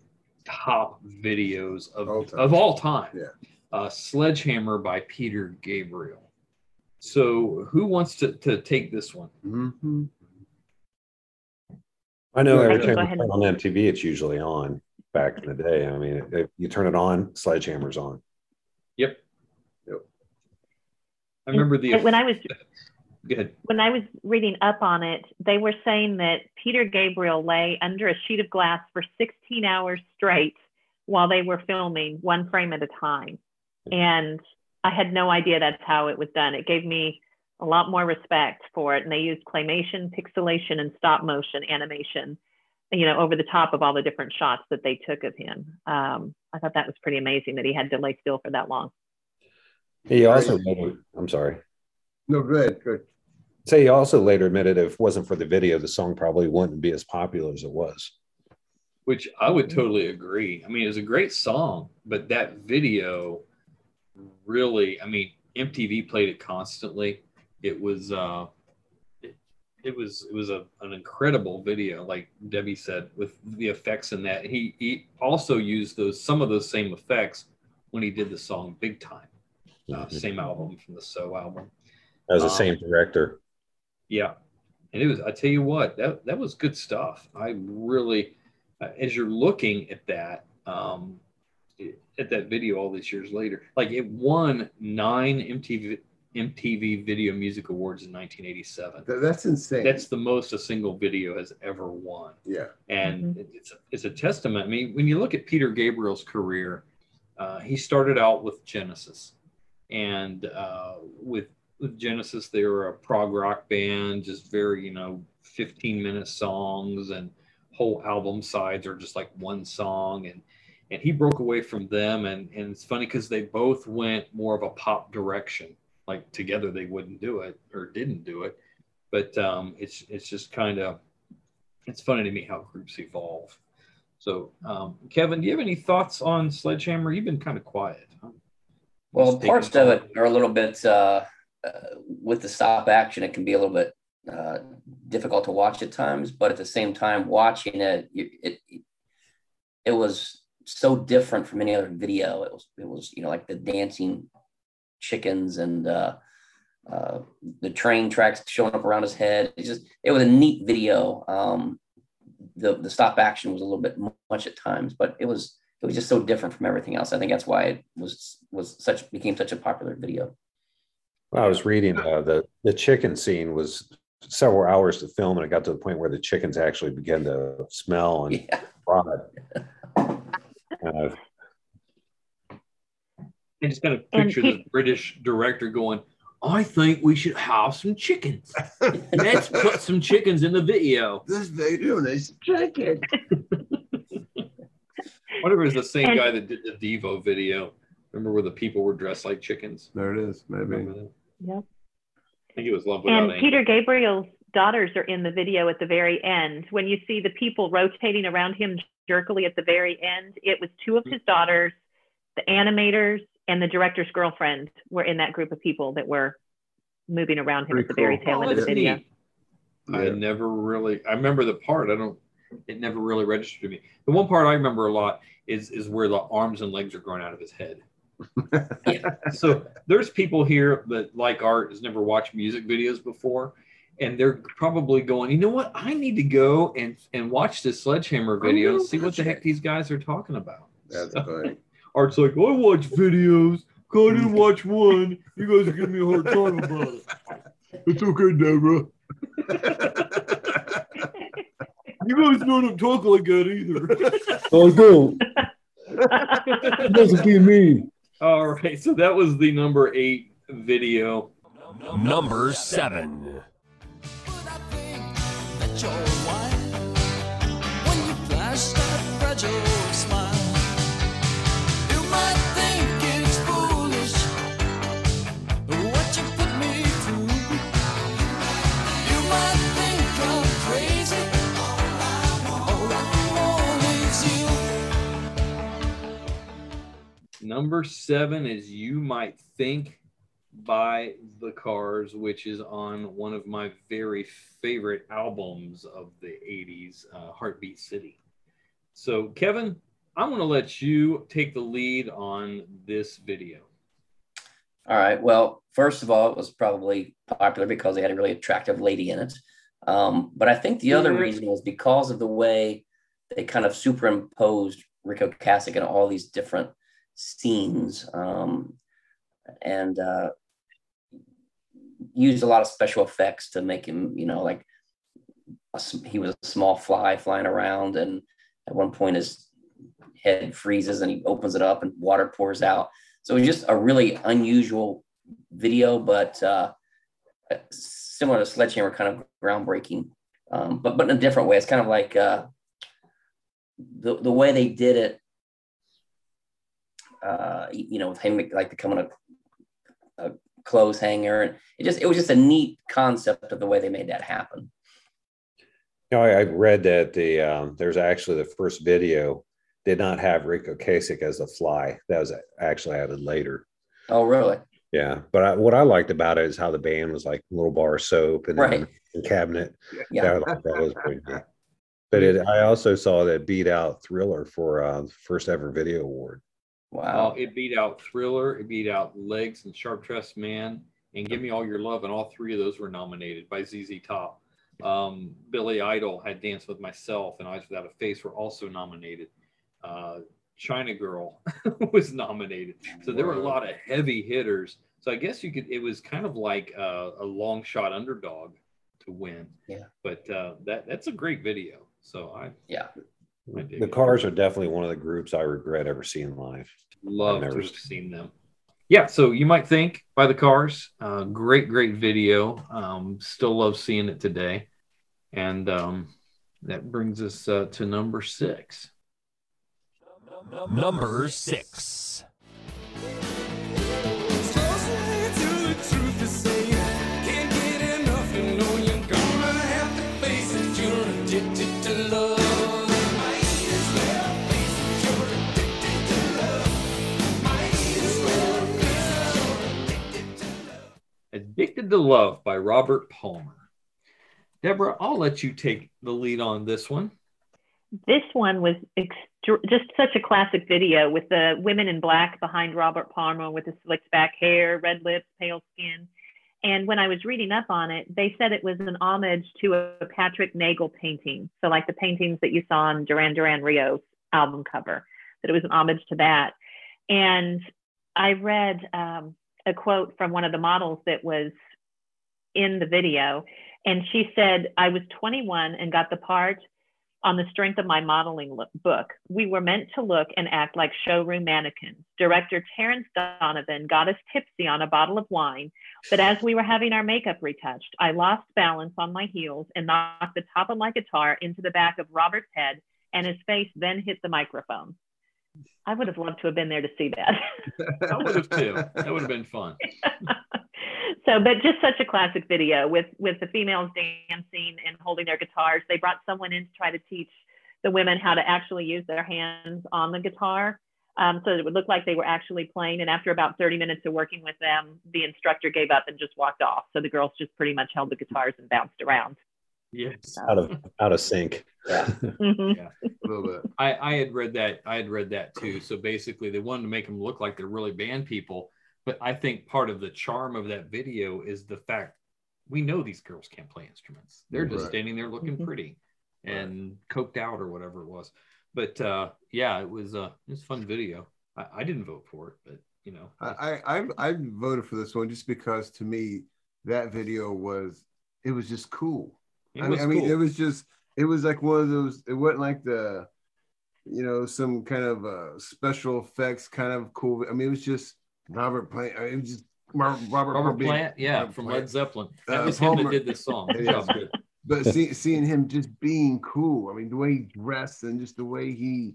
top videos of of all time. Yeah. Uh, Sledgehammer by Peter Gabriel. So, who wants to, to take this one? Mm-hmm. I know every time you ahead on MTV, it's usually on back in the day. I mean, if you turn it on, Sledgehammer's on. Yep. yep I remember the. When I was Good. when I was reading up on it, they were saying that Peter Gabriel lay under a sheet of glass for 16 hours straight while they were filming one frame at a time. And I had no idea that's how it was done. It gave me a lot more respect for it. And they used claymation, pixelation, and stop motion animation, you know, over the top of all the different shots that they took of him. Um, I thought that was pretty amazing that he had to lay still for that long. He also later, I'm sorry. No, go ahead. Say he also later admitted if it wasn't for the video, the song probably wouldn't be as popular as it was. which I would totally agree. I mean, it was a great song, but that video really, I mean, MTV played it constantly. It was, uh, it, it was, it was a, an incredible video, like Debbie said, with the effects in that. He, he also used those, some of those same effects when he did the song Big Time, uh, same album from the So album. That was the Um, same director. Yeah. And it was, I tell you what, that, that was good stuff. I really, uh, as you're looking at that, um, at that video all these years later, like it won nine MTV, MTV Video Music Awards in 1987. That's insane. That's the most a single video has ever won. Yeah. And it- it's, it's a testament. I mean, when you look at Peter Gabriel's career, uh, he started out with Genesis. And uh, with, with Genesis, they were a prog rock band, just very, you know, 15 minute songs and whole album sides are just like one song. And, and he broke away from them. And, and it's funny because they both went more of a pop direction. Like together, they wouldn't do it or didn't do it. But um, it's, it's just kind of, it's funny to me how groups evolve. So, um, Kevin, do you have any thoughts on Sledgehammer? You've been kind of quiet. huh? Well, parts of it are a little bit uh, uh, with the stop action. It can be a little bit uh, difficult to watch at times, but at the same time, watching it, it it was so different from any other video. It was it was you know like the dancing chickens and uh, uh, the train tracks showing up around his head. It just it was a neat video. Um, the the stop action was a little bit much at times, but it was it was just so different from everything else. I think that's why it was was such became such a popular video. Well, I was reading uh, the the chicken scene was several hours to film, and it got to the point where the chickens actually began to smell and rot. *laughs* Uh, I just got a picture of he- British director going, I think we should have some chickens. Let's *laughs* put some chickens in the video. This video needs chicken. *laughs* Whatever is the same And- guy that did the Devo video. Remember where the people were dressed like chickens? There it is, maybe. Remember? Yep. I think it was Love Without And Anger. Peter Gabriel's daughters are in the video at the very end. When you see the people rotating around him jerkily at the very end, it was two of his daughters, the animators, and the director's girlfriend were in that group of people that were moving around him Pretty at the very tail Oh, end of the oh, that's video. neat. I Yeah. never really. I remember the part. I don't. It never really registered to me. The one part I remember a lot is is where the arms and legs are growing out of his head. *laughs* So there's people here that like art has never watched music videos before, and they're probably going, you know what? I need to go and and watch this Sledgehammer video and see what the heck these guys are talking about. That's funny. *laughs* Art's like, I watch videos. I didn't *laughs* watch one. You guys are giving me a hard time about it. It's okay, Deborah. You guys don't talk like that either. I don't. It doesn't be me. All right, so that was the number eight video. Number seven. you're white when you flash that fragile smile. You might think it's foolish what you put me through. You might Number seven is You Might Think by The Cars, which is on one of my very favorite albums of the 80s, uh, Heartbeat City. So, Kevin, I'm going to let you take the lead on this video. All right. Well, first of all, it was probably popular because they had a really attractive lady in it. Um, but I think the other Mhm. reason was because of the way they kind of superimposed Ric Ocasek in all these different scenes um, and uh, used a lot of special effects to make him, you know, like a he was a small fly flying around. And at one point, his head freezes and he opens it up and water pours out. So it was just a really unusual video, but uh, similar to Sledgehammer, kind of groundbreaking, um, but but in a different way. It's kind of like uh, the the way they did it. Uh, you know, with him like becoming a, a clothes hanger, and it just it was just a neat concept of the way they made that happen. You know, I, I read that the um, there's actually the first video did not have Ric Ocasek as the fly. That was actually added later. Oh, really? Yeah, but I, what I liked about it is how the band was like little bar of soap and Right. the cabinet. Yeah. That, that was pretty neat. But it, I also saw that beat out Thriller for uh, the first ever video award. Wow. Uh, it beat out Thriller, it beat out Legs and Sharp Dressed Man, and Give Me All Your Love, and all three of those were nominated by ZZ Top. Um, Billy Idol had Dance with Myself and Eyes Without a Face were also nominated. Uh, China Girl *laughs* was nominated. So there were a lot of heavy hitters. So I guess you could, it was kind of like a, a long shot underdog to win. Yeah. But uh, that that's a great video. So I yeah. I dig The. Cars are definitely one of the groups I regret ever seeing live. Love I've to have seen them. Yeah, so you might think by the cars, uh, great, great video. Um, still love seeing it today, and um, that brings us uh, to number six. Number six. Addicted to Love by Robert Palmer. Deborah, I'll let you take the lead on this one. This one was extr just such a classic video with the women in black behind Robert Palmer with the slicked back hair, red lips, pale skin. And when I was reading up on it, they said it was an homage to a Patrick Nagel painting. So, like the paintings that you saw on Duran Duran Rio's album cover, that it was an homage to that. And I read um, a quote from one of the models that was in the video. And she said, I was 21 and got the part on the strength of my modeling look, book. We were meant to look and act like showroom mannequins. Director Terence Donovan got us tipsy on a bottle of wine, but as we were having our makeup retouched, I lost balance on my heels and knocked the top of my guitar into the back of Robert's head, and his face then hit the microphone. I would have loved to have been there to see that. *laughs* I would have too. That would have been fun. *laughs* so but just such a classic video with with the females dancing and holding their guitars they brought someone in to try to teach the women how to actually use their hands on the guitar um, so it would look like they were actually playing and after about 30 minutes of working with them the instructor gave up and just walked off so the girls just pretty much held the guitars and bounced around Yes. out of out of sync. *laughs* Yeah. A little bit. I, I had read that. I had read that too. So basically, they wanted to make them look like they're really band people. But I think part of the charm of that video is the fact we know these girls can't play instruments. They're just Right. standing there looking pretty and coked out or whatever it was. But uh, yeah, it was uh, it was a fun video. I, I didn't vote for it, but you know, I, I I I voted for this one just because to me that video was it was just cool. I mean, I mean it was just it was like one of those. It wasn't like the you know some kind of uh, special effects kind of cool. I mean, it was just Robert playing. I mean, it was just Robert Robert, Robert being- Plant, yeah, Robert from Plant. Led Zeppelin. That Uh, was him that did this song. *laughs* Yeah. But see, seeing him just being cool, I mean, the way he dressed and just the way he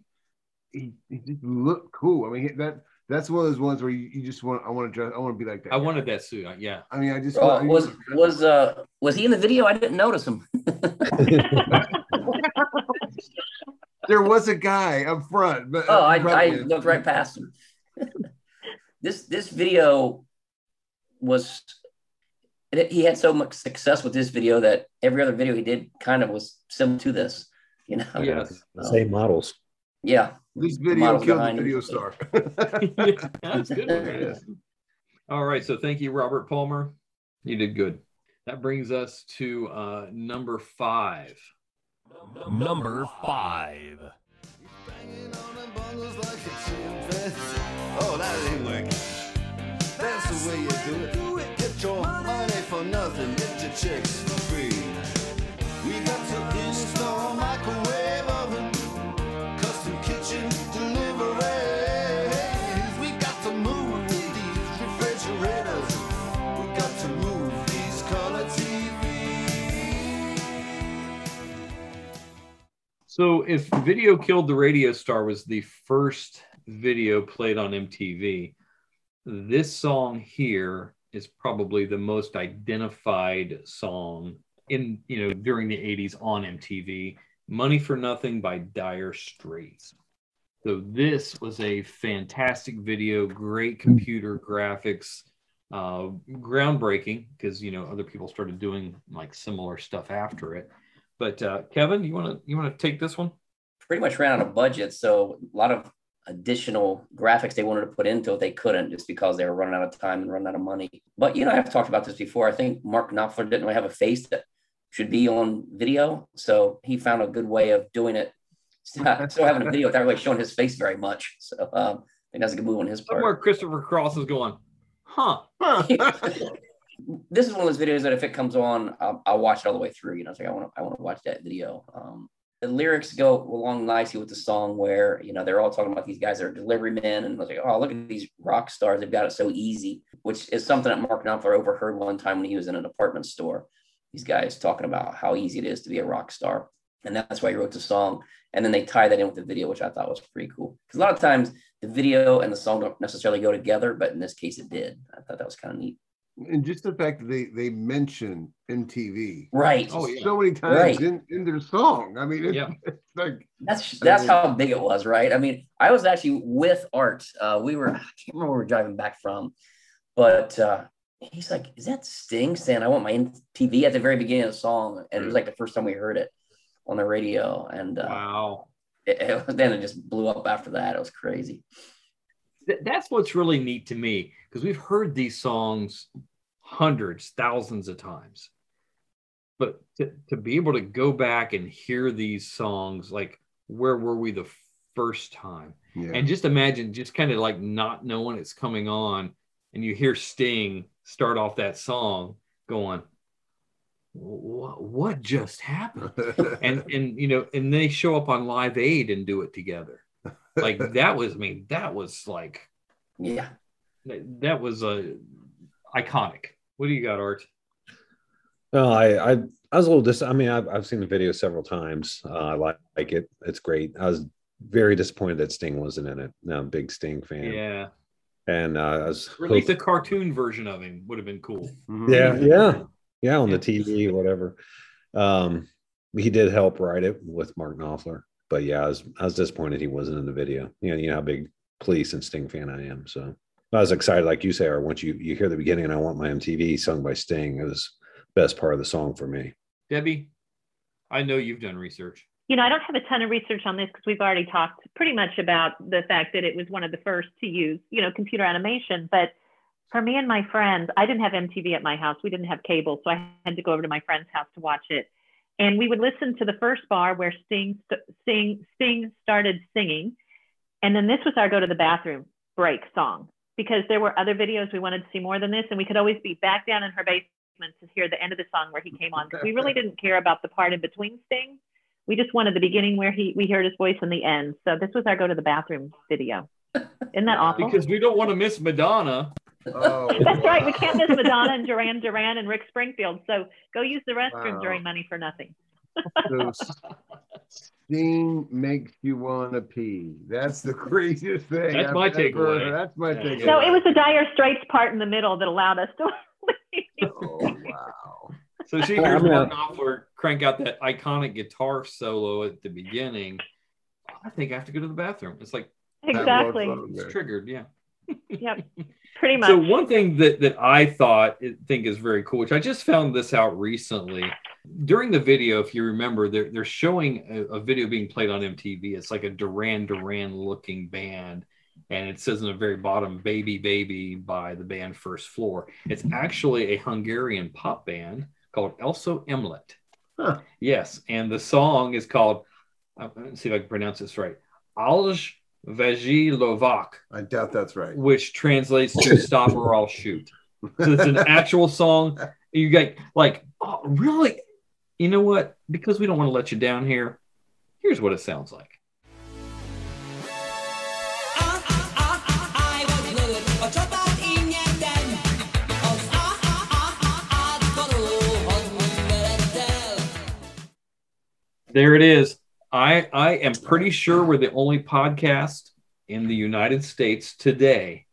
he, he just looked cool. I mean, that that's one of those ones where you, you just want I want to dress I want to be like that. I guy. wanted that suit. uh, Yeah. I mean, I just Oh, want- was was uh was he in the video? I didn't notice him. *laughs* there was a guy up front, but Oh, I, I looked right past him. *laughs* this this video was he had so much success with this video that every other video he did kind of was similar to this. You know. Yes. Same models. Yeah. This video models killed the behind him. video star. *laughs* yeah, that's good. *laughs* one. All right. So thank you, Robert Palmer. You did good. That brings us to uh, number five. Number five. Oh, that ain't working. That's the way you do it. Get your money for nothing, get your chicks So if Video Killed the Radio Star was the first video played on MTV, this song here is probably the most identified song in you know during the 80s on MTV. Money for Nothing by Dire Straits. So this was a fantastic video, great computer graphics, uh, groundbreaking because you know other people started doing like similar stuff after it. But uh, Kevin, you want to you want to take this one? Pretty much ran out of budget, so a lot of additional graphics they wanted to put into it they couldn't just because they were running out of time and running out of money. But you know, I've talked about this before. I think Mark Knopfler didn't really have a face that should be on video, so he found a good way of doing it. Still still having a video without really showing his face very much. So um, I think that's a good move on his part. Somewhere Christopher Cross is going, huh? *laughs* *laughs* this is one of those videos that if it comes on, I'll, I'll watch it all the way through. You know, it's like I want to I want to watch that video. Um, the lyrics go along nicely with the song, where you know they're all talking about these guys that are delivery men, and I was like, oh, look at these rock stars, they've got it so easy, which is something that Mark Knopfler overheard one time when he was in a department store. These guys talking about how easy it is to be a rock star, and that's why he wrote the song. And then they tie that in with the video, which I thought was pretty cool. Because a lot of times the video and the song don't necessarily go together, but in this case it did. I thought that was kind of neat. And just the fact that they they mention MTV Right. oh, so many times Right. in, in their song. I mean, it, Yeah. *laughs* it's like That's that's how big it was, right? I mean, I was actually with Art. Uh, we were I can't remember where we were driving back from, but uh, he's like, "Is that Sting saying I want my MTV at the very beginning of the song?" And it was like the first time we heard it on the radio, and uh, Wow. it, it- *laughs* then it just blew up after that. It was crazy. That's what's really neat to me because we've heard these songs hundreds, thousands of times. But to, to be able to go back and hear these songs, like where were we the first time? Yeah. And just imagine just kind of like not knowing it's coming on, and you hear Sting start off that song going, what, what just happened? *laughs* and and you know, and they show up on Live Aid and do it together. Like that was, I mean, that was like Yeah. that, that was a iconic. What do you got, Art? Well, I, I, I was a little dis. I mean, I've, I've seen the video several times. Uh, I like, like it. It's great. I was very disappointed that Sting wasn't in it. Now, I'm a big Sting fan. Yeah, And uh, I was or at least hoping- a cartoon version of him would have been cool. yeah, yeah, yeah, on the TV whatever. Um, he did help write it with Mark Knopfler, but yeah, I was I was disappointed he wasn't in the video. You know, you know how big Police and Sting fan I am, so I was excited, like you say, or once you you hear the beginning and I want my MTV sung by Sting, it was best part of the song for me. Debbie, I know you've done research. You know, I don't have a ton of research on this because we've already talked pretty much about the fact that it was one of the first to use, you know, computer animation. But for me and my friends, I didn't have MTV at my house. We didn't have cable, so I had to go over to my friend's house to watch it. And we would listen to the first bar where Sting, Sting, Sting started singing, and then this was our go to the bathroom break song because there were other videos we wanted to see more than this, and we could always be back down in her basement to hear the end of the song where he came on. Because we really didn't care about the part in between Sting. We just wanted the beginning where he we heard his voice and the end. So this was our go to the bathroom video. Isn't that awful? Because we don't want to miss Madonna. Oh, *laughs* That's right. We can't miss Madonna and Duran Duran and Rick Springfield. So go use the restroom Wow. during Money for Nothing. So *laughs* Sting makes you want to pee. That's the *laughs* craziest thing. That's I've my ever takeaway. That's my takeaway. So it was the Dire Straits part in the middle that allowed us to. *laughs* Oh, wow. So she Well, hears I'm Mark Knopfler crank out that iconic guitar solo at the beginning. I think I have to go to the bathroom. It's like Exactly. it's triggered. Yeah. Yep. Pretty much. So one thing that that I thought think is very cool, which I just found this out recently. During the video, if you remember, they're they're showing a, a video being played on MTV. It's like a Duran Duran looking band, and it says in the very bottom "Baby Baby" by the band First Floor. It's actually a Hungarian pop band called Elso Emlet. Yes, and the song is called. uh, Let's see if I can pronounce this right. Alj Veji Lovak I doubt that's right. which translates to "Stop or I'll shoot." So it's an *laughs* actual song. You get like, oh, really? You know what? Because we don't want to let you down here. Here's what it sounds like. There it is. I I am pretty sure we're the only podcast in the United States today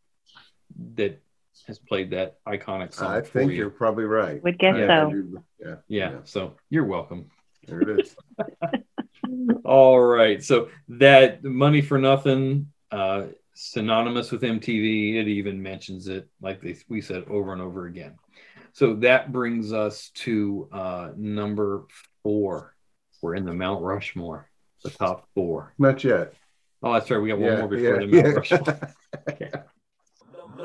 that has played that iconic song. I think you. you're probably right. Would guess Yeah, so. you- Yeah. Yeah, so you're welcome. There it is. *laughs* All right. So that money for nothing, uh, synonymous with MTV. It even mentions it, like they, we said over and over again. So that brings us to uh, number four. We're in the Mount Rushmore, the top four. Not yet. Oh, that's right. We got one Yeah, more before yeah, the Mount yeah. Rushmore. *laughs* Okay.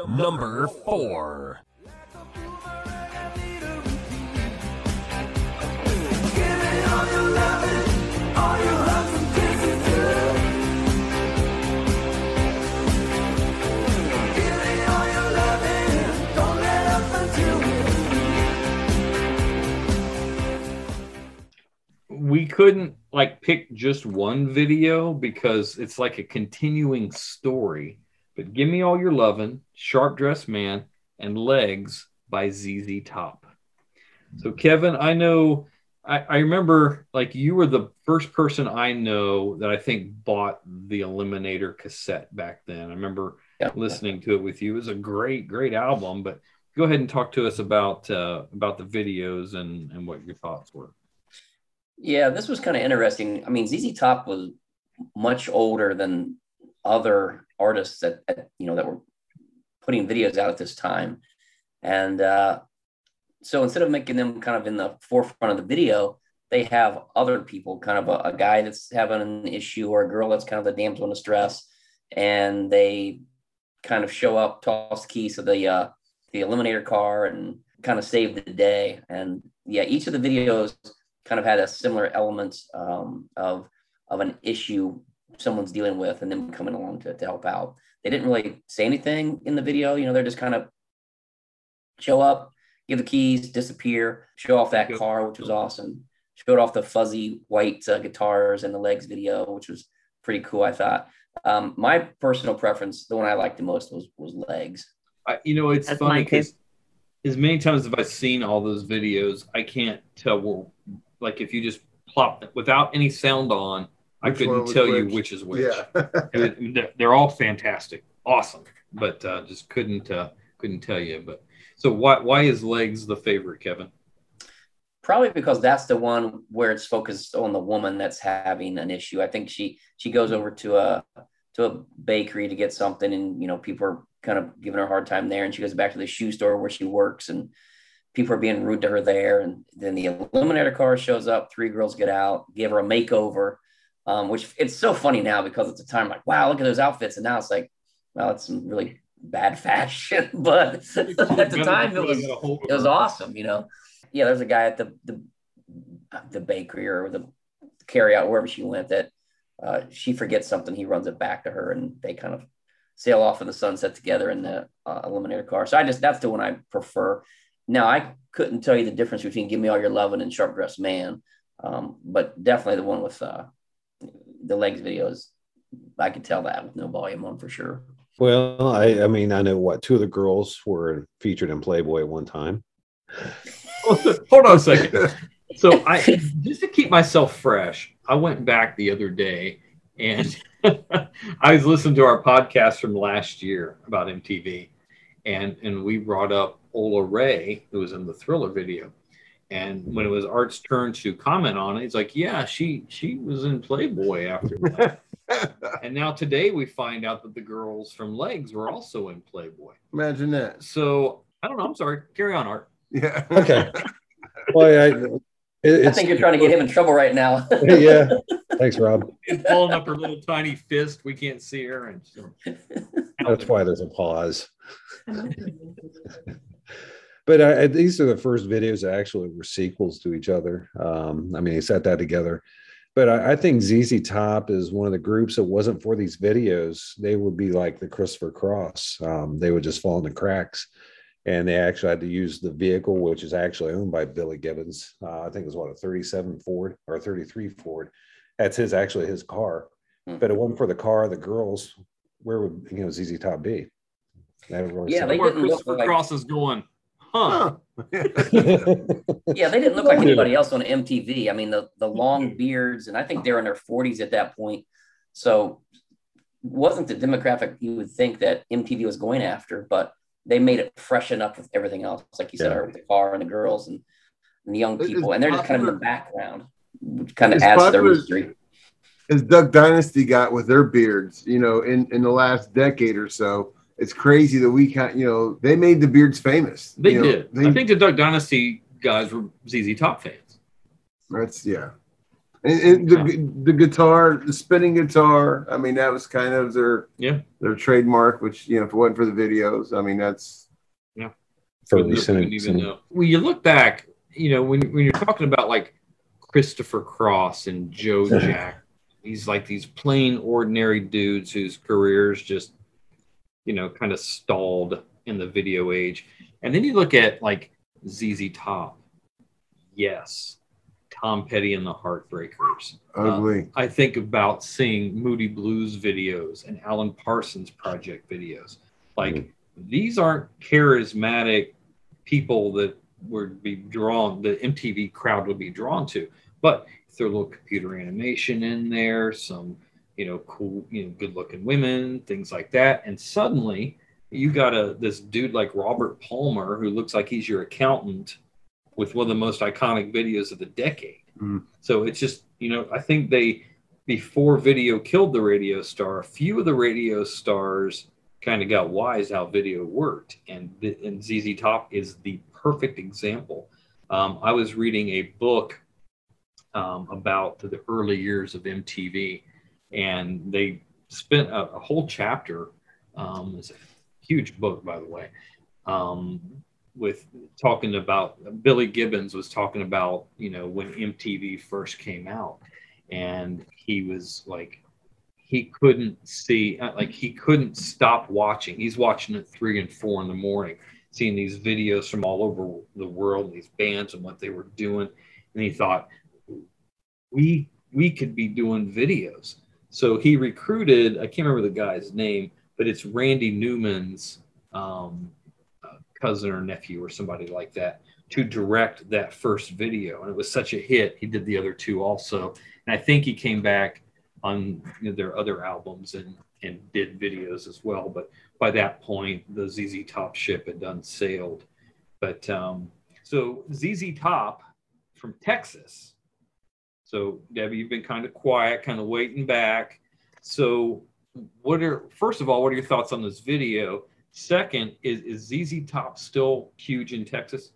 Number four. we couldn't like pick just one video because it's like a continuing story. But give me all your lovin', sharp dressed man, and legs by ZZ Top. So Kevin, I know I, I remember like you were the first person I know that I think bought the Eliminator cassette back then. I remember listening to it with you. It was a great, great album. But go ahead and talk to us about uh, about the videos and and what your thoughts were. Yeah, this was kind of interesting. I mean, ZZ Top was much older than other artists that, that you know that were putting videos out at this time, and uh, so instead of making them kind of in the forefront of the video, they have other people, kind of a, a guy that's having an issue or a girl that's kind of the damsel in distress, and they kind of show up, toss the keys to the uh, the eliminator car, and kind of save the day. And yeah, each of the videos kind of had a similar element um, of of an issue someone's dealing with and then coming along to, to help out. They didn't really say anything in the video, you know, they're just kind of show up, give the keys, disappear, show off that car, which was awesome. Showed off the fuzzy white uh, guitars and the legs video, which was pretty cool, I thought. Um, my personal preference, the one I liked the most was was legs. I, you know, it's That's funny because as many times as I've seen all those videos, I can't tell where, like, if you just plop them without any sound on, I couldn't was tell you which? which is which. Yeah. *laughs* It- they're- they're all fantastic, awesome, but uh, just couldn't uh, couldn't tell you. But so why why is legs the favorite, Kevin? probably because that's the one where it's focused on the woman that's having an issue. I think she she goes over to a to a bakery to get something, and you know people are kind of giving her a hard time there, and she goes back to the shoe store where she works, and people are being rude to her there. And then the Eliminator car shows up. Three girls get out, give her a makeover, um, which it's so funny now because at the time, like, wow, look at those outfits. And now it's like, well, it's some really bad *laughs* fashion. but *laughs* at the time, it was, it was awesome, you know? Yeah, there's a guy at the, the, the bakery or the carry out wherever she went that uh, she forgets something. He runs it back to her and they kind of sail off in the sunset together in the uh, Eliminator car. So I just, that's the one I prefer. Now, I couldn't tell you the difference between Give Me All Your Lovin' and Sharp Dressed Man, um, but definitely the one with uh, the legs videos. I could tell that with no volume on for sure. Well, I, I mean, I know what two of the girls were featured in Playboy at one time. *laughs* Hold on a second. So I just to keep myself fresh, I went back the other day and *laughs* I was listening to our podcast from last year about MTV, and and we brought up Ola Ray, who was in the Thriller video. And when it was Art's turn to comment on it, he's like, "Yeah, she she was in Playboy after that." *laughs* and now today we find out that the girls from Legs were also in Playboy. Imagine that. So I don't know. I'm sorry. Carry on, Art. Yeah. *laughs* Okay. Well, I, it, I think you're trying to get him in trouble right now. *laughs* yeah. Thanks, Rob. It's pulling up her little tiny fist. We can't see her, and so. That's why there's a pause. But uh, these are the first videos that actually were sequels to each other. Um, I mean, they set that together. But I, I, think ZZ Top is one of the groups that wasn't for these videos. They would be like the Christopher Cross. Um, they would just fall in the cracks. And they actually had to use the vehicle, which is actually owned by Billy Gibbons. Uh, I think it was what a 37 Ford or 33 Ford. That's his actually his car. Hmm. But it wasn't for the car, the girls. Where would you know ZZ Top be? Really yeah, they Where didn't look Christopher like, Cross is going, huh? yeah, they didn't look like anybody else on MTV. I mean, the the long hmm. beards, and I think they're in their 40s at that point. So wasn't the demographic you would think that MTV was going after, but they made it freshen up with everything else, like you said, Yeah. with the car and the girls and, and the young people, it's and they're just kind of in the background, which kind of It's adds to their mystery. As Duck Dynasty got with their beards, you know, in, in the last decade or so, it's crazy that we can't, you know, they made the beards famous. They You know, did. They, I think the Duck Dynasty guys were ZZ Top fans. that's yeah. And, and the, the guitar, the spinning guitar. I mean, that was kind of their Yeah. their trademark. Which you know, if it wasn't for the videos, I mean, that's Yeah. For Wouldn't- recent- wouldn't even know. When you look back, you know, when when you're talking about like Christopher Cross and Joe *laughs* Jack, he's like these plain ordinary dudes whose careers just, you know, kind of stalled in the video age. And then you look at like ZZ Top. Yes. Tom Petty and the Heartbreakers. Uh, ugly. I think about seeing Moody Blues videos and Alan Parsons project videos. Like these aren't charismatic people that would be drawn, the MTV crowd would be drawn to. But if there's a little computer animation in there, some, you know, cool, you know, good looking women, things like that. And suddenly you got a this dude like Robert Palmer who looks like he's your accountant with one of the most iconic videos of the decade. Mm. So it's just, you know, I think they, before video killed the radio star, a few of the radio stars kind of got wise how video worked. And, the, and ZZ Top is the perfect example. Um, I was reading a book um, about the early years of MTV, and they spent a, a whole chapter. Um, it's a huge book, by the way. Um, with talking about Billy Gibbons was talking about you know when MTV first came out, and he was like he couldn't see uh, like he couldn't stop watching. He's watching at three and four in the morning, seeing these videos from all over the world, these bands and what they were doing, and he thought we we could be doing videos. So he recruited I can't remember the guy's name, but it's Randy Newman's. Um, cousin or nephew or somebody like that to direct that first video. And it was such a hit. He did the other two also. And I think he came back on you know, their other albums and, and did videos as well. But by that point, the ZZ Top ship had done sailed. But um, so ZZ Top from Texas. So Debbie, you've been kind of quiet, kind of waiting back. So what are first of all, what are your thoughts on this video? Second, is is ZZ Top still huge in Texas?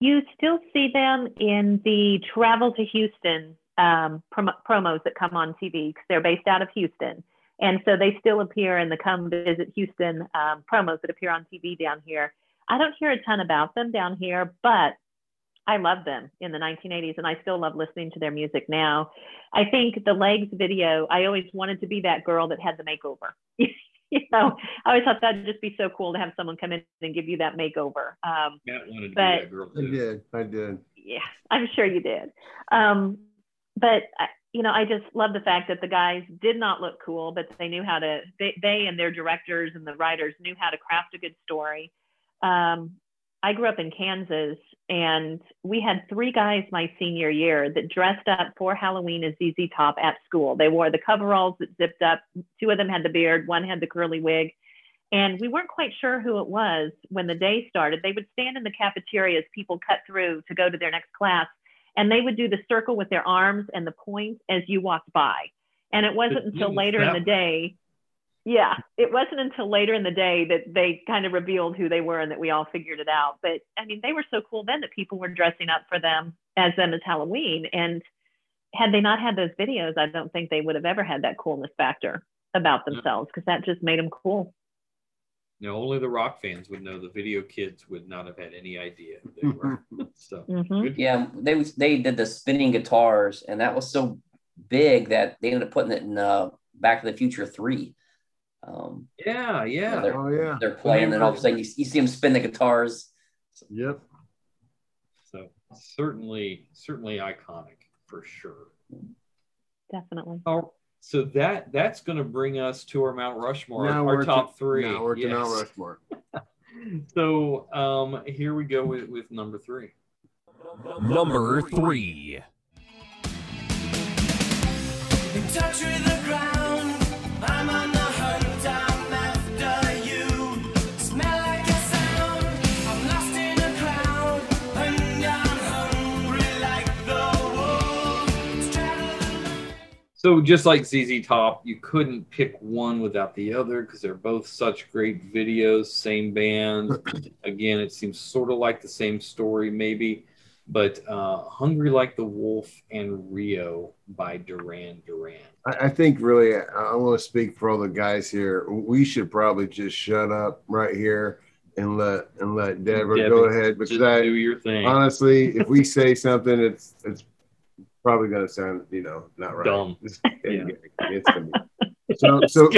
you still see them in the travel to Houston um, prom- promos that come on TV because they're based out of Houston. And so they still appear in the come visit Houston um, promos that appear on TV down here. I don't hear a ton about them down here, but I loved them in the 1980s and I still love listening to their music now. I think the Legs video, I always wanted to be that girl that had the makeover. *laughs* you know, I always thought that'd just be so cool to have someone come in and give you that makeover. Um, Matt wanted to be that girl I too. did. I did. yeah, I'm sure you did. Um, but uh, you know, I just love the fact that the guys did not look cool, but they knew how to. They, they and their directors and the writers knew how to craft a good story. Um, I grew up in Kansas, and we had three guys my senior year that dressed up for Halloween as ZZ Top at school. They wore the coveralls that zipped up. Two of them had the beard, one had the curly wig. And we weren't quite sure who it was when the day started. They would stand in the cafeteria as people cut through to go to their next class, and they would do the circle with their arms and the point as you walked by. And it wasn't until later in the day, yeah, it wasn't until later in the day that they kind of revealed who they were and that we all figured it out. But I mean, they were so cool then that people were dressing up for them as them as Halloween. And had they not had those videos, I don't think they would have ever had that coolness factor about themselves because that just made them cool. No, only the rock fans would know. The video kids would not have had any idea they were. *laughs* *laughs* so Mhm. Yeah, they was they did the spinning guitars, and that was so big that they ended up putting it in uh, Back to the Future Three. Um, yeah, yeah. they're, Oh yeah. they're playing, and all of a sudden you, you see them spin the guitars. Yep. So certainly, certainly iconic for sure. Definitely. Oh, so that that's going to bring us to our Mount Rushmore, Now our we're top to, three. Now we're to Mount Rushmore. *laughs* So um, here we go with, with number three. Number three. In touch with the ground, So just like ZZ Top, you couldn't pick one without the other because they're both such great videos, same band. *clears throat* Again, it seems sort of like the same story, maybe. But uh, Hungry Like the Wolf and Rio by Duran Duran. I, I think really, I, I want to speak for all the guys here. We should probably just shut up right here and let and let Deborah Debbie, go ahead because I do your thing. honestly, if we say something, it's it's probably going to sound you know not right. Dumb. It's, *laughs* it's gonna be. So so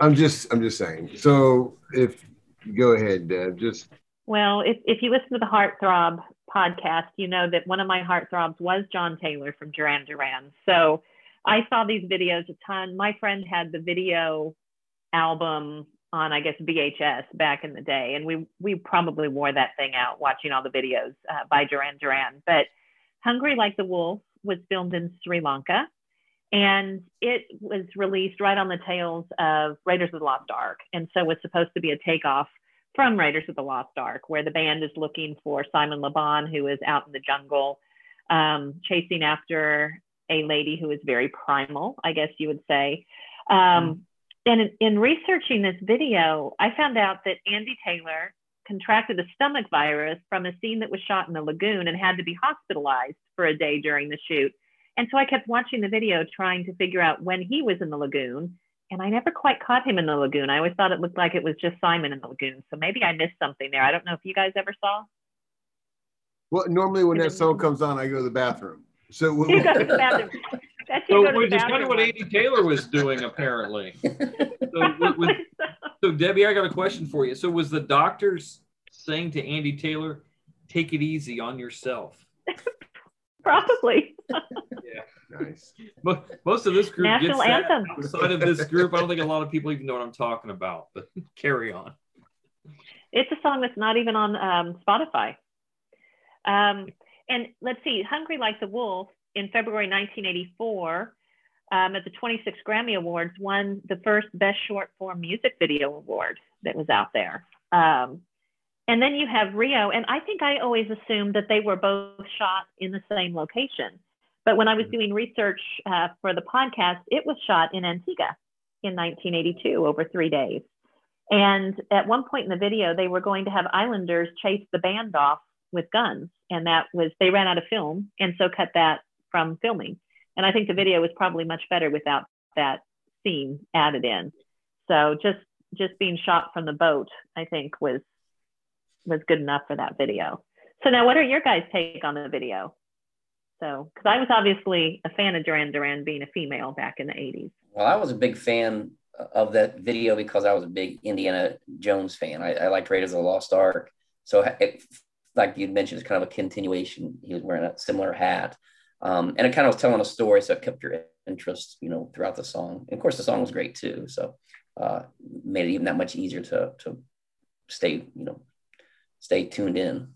I'm just I'm just saying. So if go ahead, Deb, just Well, if, if you listen to the Heartthrob podcast, you know that one of my heartthrobs was John Taylor from Duran Duran. So I saw these videos a ton. My friend had the video album on, I guess, VHS back in the day, and we we probably wore that thing out watching all the videos uh, by Duran Duran. But Hungry Like the Wolf was filmed in Sri Lanka, and it was released right on the tails of Raiders of the Lost Ark, and so was supposed to be a takeoff from Raiders of the Lost Ark, where the band is looking for Simon Le Bon, who is out in the jungle, um, chasing after a lady who is very primal, I guess you would say. Um, and in, in researching this video, I found out that Andy Taylor contracted a stomach virus from a scene that was shot in the lagoon and had to be hospitalized for a day during the shoot. And so I kept watching the video trying to figure out when he was in the lagoon. And I never quite caught him in the lagoon. I always thought it looked like it was just Simon in the lagoon. So maybe I missed something there. I don't know if you guys ever saw. well normally when that song comes on, I go to the bathroom. So *laughs* we- You go to the bathroom. *laughs* That's So go which is kind of what one. Andy Taylor was doing, apparently. *laughs* so, with- with- so, Debbie, I got a question for you. So, was the doctors saying to Andy Taylor, "Take it easy on yourself"? *laughs* Probably. Yeah, nice. But most of this group National gets anthem. Outside of this group, I don't think a lot of people even know what I'm talking about. But *laughs* carry on. It's a song that's not even on um, Spotify. Um, and let's see, Hungry Like the Wolf in February 1984 um, at the 26 Grammy Awards won the first Best Short Form Music Video Award that was out there. Um, and then you have Rio, and I think I always assumed that they were both shot in the same location. But when I was doing research uh, for the podcast, it was shot in Antigua in 1982 over three days. And at one point in the video, they were going to have Islanders chase the band off with guns, and that was they ran out of film, and so cut that from filming. And I think the video was probably much better without that scene added in. So just just being shot from the boat, I think was was good enough for that video. So now, what are your guys' take on the video? So, because I was obviously a fan of Duran Duran being a female back in the 80s. Well, I was a big fan of that video because I was a big Indiana Jones fan. I, I liked Raiders of the Lost Ark. So, it, like you mentioned, it's kind of a continuation. He was wearing a similar hat. Um, and it kind of was telling a story, so it kept your interest, you know, throughout the song. And of course, the song was great too, so uh, made it even that much easier to to stay, you know, stay tuned in.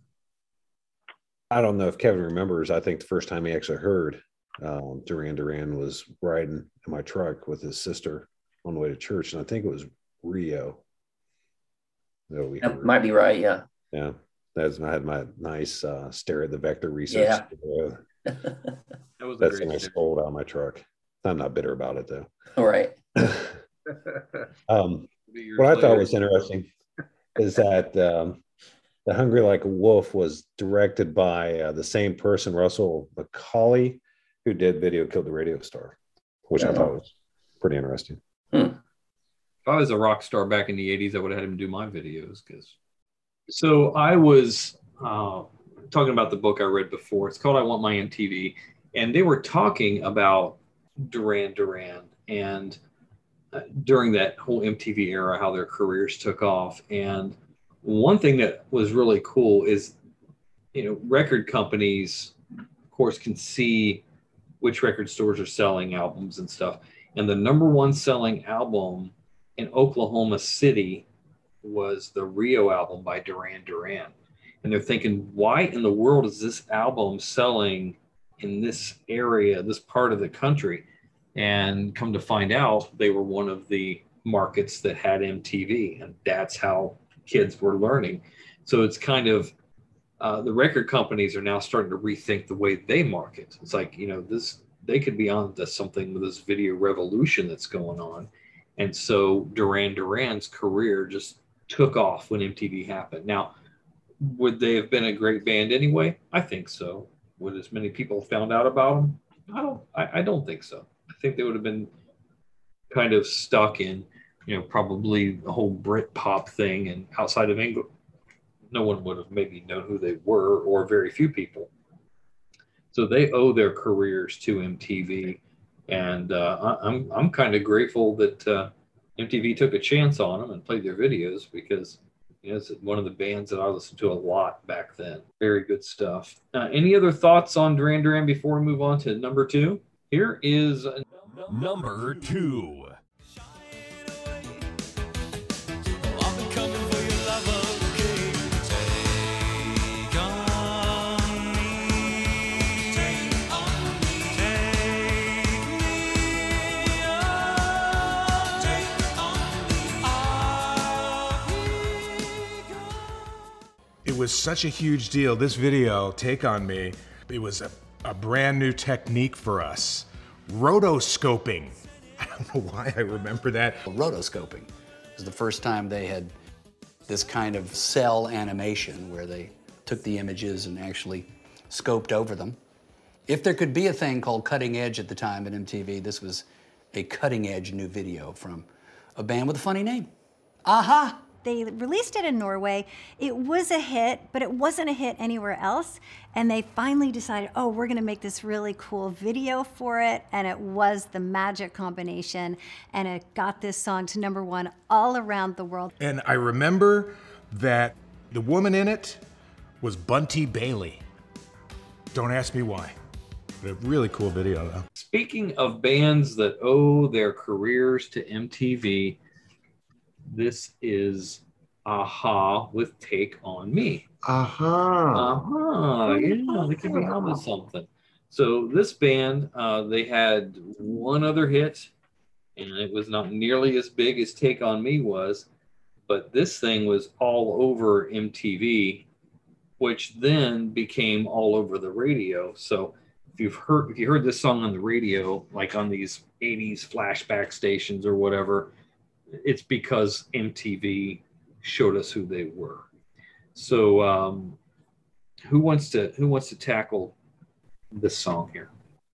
I don't know if Kevin remembers. I think the first time he actually heard um, Duran Duran was riding in my truck with his sister on the way to church, and I think it was Rio. That we that might be right. Yeah. Yeah. That's I had my nice uh, stare at the vector research. Yeah. *laughs* that was *laughs* That's when I sold out my truck. I'm not bitter about it though. *laughs* All right. um, what I thought was interesting is that um, the Hungry Like a Wolf was directed by uh, the same person, Russell Mulcahy, who did Video Killed the Radio Star, which yeah. I thought was pretty interesting. Hmm. If I was a rock star back in the 80s, I would have had him do my videos because. So I was uh, talking about the book I read before. It's called I Want My MTV. And they were talking about Duran Duran and uh, during that whole MTV era, how their careers took off. And one thing that was really cool is, you know, record companies, of course, can see which record stores are selling albums and stuff. And the number one selling album in Oklahoma City was the Rio album by Duran Duran. And they're thinking, why in the world is this album selling in this area, this part of the country? And come to find out, they were one of the markets that had MTV. And that's how kids were learning. So it's kind of uh, the record companies are now starting to rethink the way they market. It's like you know this they could be on to something with this video revolution that's going on, and so Duran Duran's career just took off when MTV happened. Now, would they have been a great band anyway? I think so. Would as many people found out about them? I don't. I, I don't think so. I think they would have been kind of stuck in you know, probably the whole Brit pop thing, and outside of England, no one would have maybe known who they were, or very few people. So they owe their careers to MTV, and uh, I'm I'm kind of grateful that uh, MTV took a chance on them and played their videos because you know, it's one of the bands that I listened to a lot back then. Very good stuff. Uh, any other thoughts on Duran Duran before we move on to number two? Here is number two. Was such a huge deal. This video, Take On Me, it was a, a brand new technique for us. Rotoscoping. *laughs* I don't know why I remember that. Rotoscoping was the first time they had this kind of cell animation where they took the images and actually scoped over them. If there could be a thing called cutting edge at the time at MTV, this was a cutting edge new video from a band with a funny name. Aha! They released it in Norway. It was a hit, but it wasn't a hit anywhere else. And they finally decided, oh, we're going to make this really cool video for it. And it was the magic combination. And it got this song to number one all around the world. And I remember that the woman in it was Bunty Bailey. Don't ask me why. A really cool video, though. Speaking of bands that owe their careers to MTV, this is a-ha with Take On Me. Aha. Aha. Yeah, they could be onto something. So this band, uh, they had one other hit, and it was not nearly as big as Take On Me was, but this thing was all over MTV, which then became all over the radio. So if you've heard if you heard this song on the radio, like on these 80s flashback stations or whatever, it's because MTV showed us who they were. So um, who wants to who wants to tackle this song here?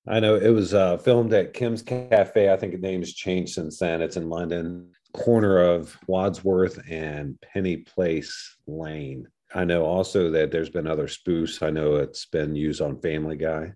I know it was uh, filmed at Kim's Cafe. I think the name's changed since then. It's in London, corner of Wadsworth and Penny Place Lane. I know also that there's been other spoofs. I know it's been used on Family Guy.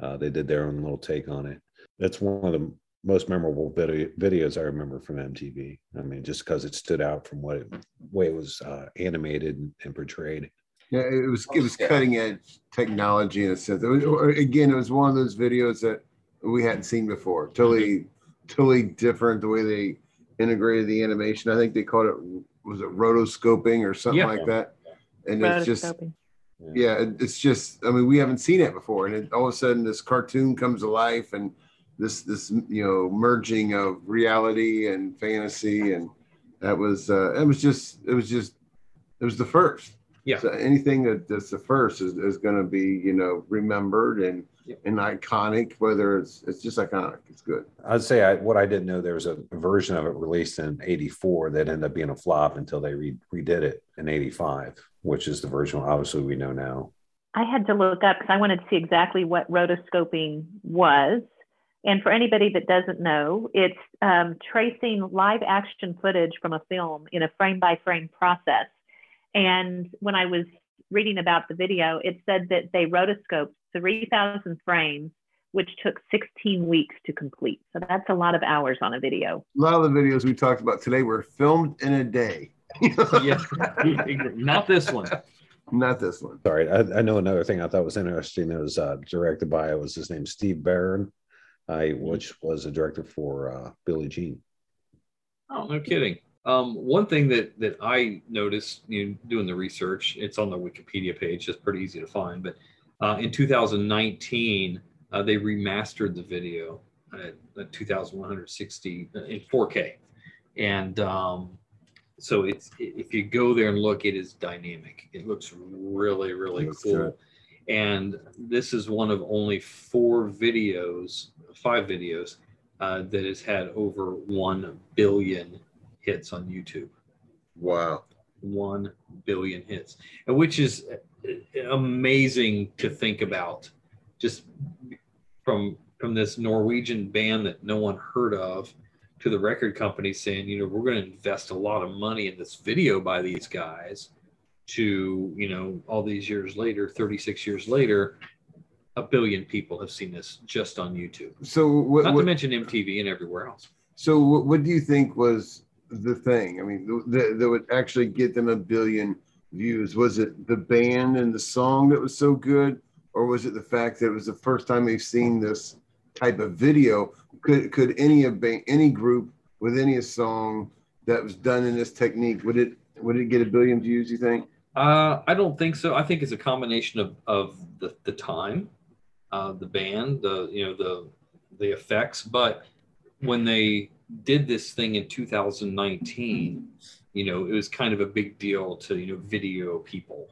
Uh, they did their own little take on it. That's one of the most memorable video, videos I remember from MTV. I mean, just because it stood out from what it, way it was uh, animated and portrayed. Yeah, it was it was cutting edge technology in a sense. It was, or again, it was one of those videos that we hadn't seen before. Totally, totally different the way they integrated the animation. I think they called it was it rotoscoping or something Yeah. like that. And it's just yeah, it's just I mean we haven't seen it before, and it, all of a sudden this cartoon comes to life, and this this you know merging of reality and fantasy, and that was uh, it was just it was just it was the first. Yeah. So anything that, that's the first is, is going to be you know remembered and and iconic. Whether it's it's just iconic, it's good. I'd say I, what I didn't know there was a version of it released in '84 that ended up being a flop until they re- redid it in '85, which is the version obviously we know now. I had to look up because I wanted to see exactly what rotoscoping was. And for anybody that doesn't know, it's um, tracing live action footage from a film in a frame by frame process. And when I was reading about the video, it said that they rotoscoped 3,000 frames, which took 16 weeks to complete. So that's a lot of hours on a video. A lot of the videos we talked about today were filmed in a day. *laughs* yeah, *laughs* not this one. Not this one. Sorry, I, I know another thing I thought was interesting. It was uh, directed by was his name Steve Barron, uh, which was a director for uh, Billie Jean. Oh, no kidding. Um, one thing that that I noticed, you know, doing the research, it's on the Wikipedia page. It's pretty easy to find. But uh, in 2019, uh, they remastered the video at, at 2,160 in 4K, and um, so it's if you go there and look, it is dynamic. It looks really, really cool. And this is one of only four videos, five videos, uh, that has had over 1 billion hits on YouTube. Wow. 1 billion hits, and which is uh, amazing to think about. Just from from this Norwegian band that no one heard of to the record company saying, you know, we're going to invest a lot of money in this video by these guys to, you know, all these years later, 36 years later, a billion people have seen this just on YouTube. So what, Not what- to mention MTV and everywhere else. So what, what do you think was the thing? I mean, that, that would actually get them a billion views. Was it the band and the song that was so good, or was it the fact that it was the first time they've seen this type of video? Could could any of any group with any song that was done in this technique would it would it get a billion views? You think? Uh, I don't think so. I think it's a combination of, of the, the time, uh, the band, the you know the the effects. But when they did this thing in 2019, you know, it was kind of a big deal to you know video people,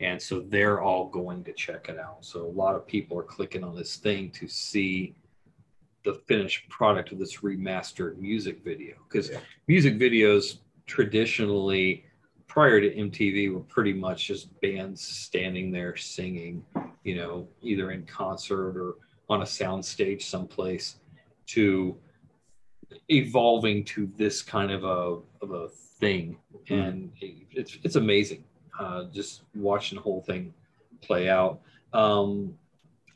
and so they're all going to check it out. So a lot of people are clicking on this thing to see the finished product of this remastered music video because music videos traditionally prior to MTV were pretty much just bands standing there singing, you know, either in concert or on a sound stage someplace to evolving to this kind of a of a thing. And it's it's amazing. Uh, just watching the whole thing play out. Um,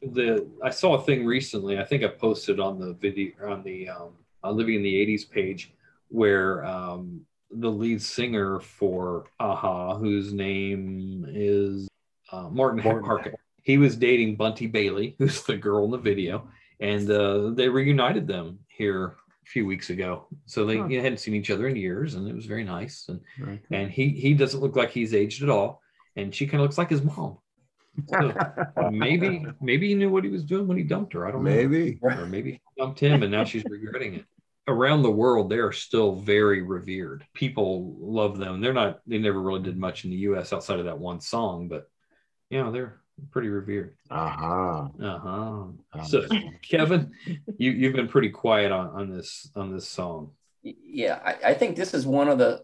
the I saw a thing recently. I think I posted on the video on the um, uh, Living in the '80s page where um, the lead singer for a-ha, whose name is uh, Martin, Martin. Harket, he was dating Bunty Bailey, *laughs* who's the girl in the video, and uh, they reunited them here a few weeks ago. So they Huh. you know, hadn't seen each other in years, and it was very nice. And and he he doesn't look like he's aged at all, and she kind of looks like his mom. So maybe *laughs* maybe he knew what he was doing when he dumped her. I don't Maybe. know. Or maybe he dumped him and now she's regretting it. Around the world, they are still very revered. People love them. They're not. They never really did much in the U.S. outside of that one song, but you know they're pretty revered. Uh-huh. Uh-huh. So Kevin, you you've been pretty quiet on on this on this song. yeah I, I think this is one of the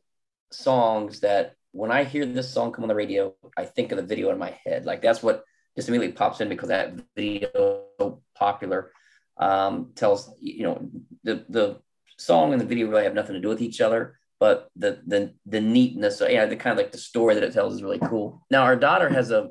songs that when I hear this song come on the radio, I think of the video in my head. Like that's what just immediately pops in because that video so popular. Um, tells you know the the song and the video really have nothing to do with each other, but the the the neatness, yeah, the kind of like the story that it tells is really cool. Now our daughter has a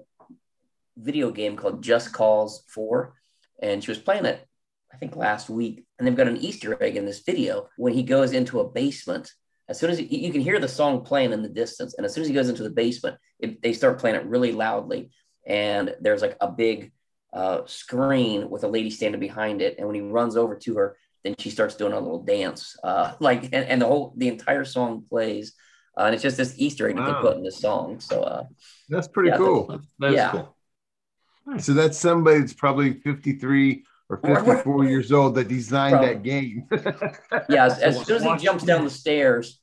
video game called Just Cause Four, and she was playing it I think last week, and they've got an Easter egg in this video when he goes into a basement. As soon as he, you can hear the song playing in the distance, and as soon as he goes into the basement, it, they start playing it really loudly, and there's like a big uh, screen with a lady standing behind it, and when he runs over to her, then she starts doing a little dance, uh, *laughs* like and, and, the whole the entire song plays, uh, and it's just this Easter egg wow. that they put in the song. So uh, that's pretty yeah, cool. That's, that's yeah. cool. So that's somebody that's probably 53 or 54 years old that designed Probably. that game. *laughs* yeah, as, as soon as he jumps down the stairs,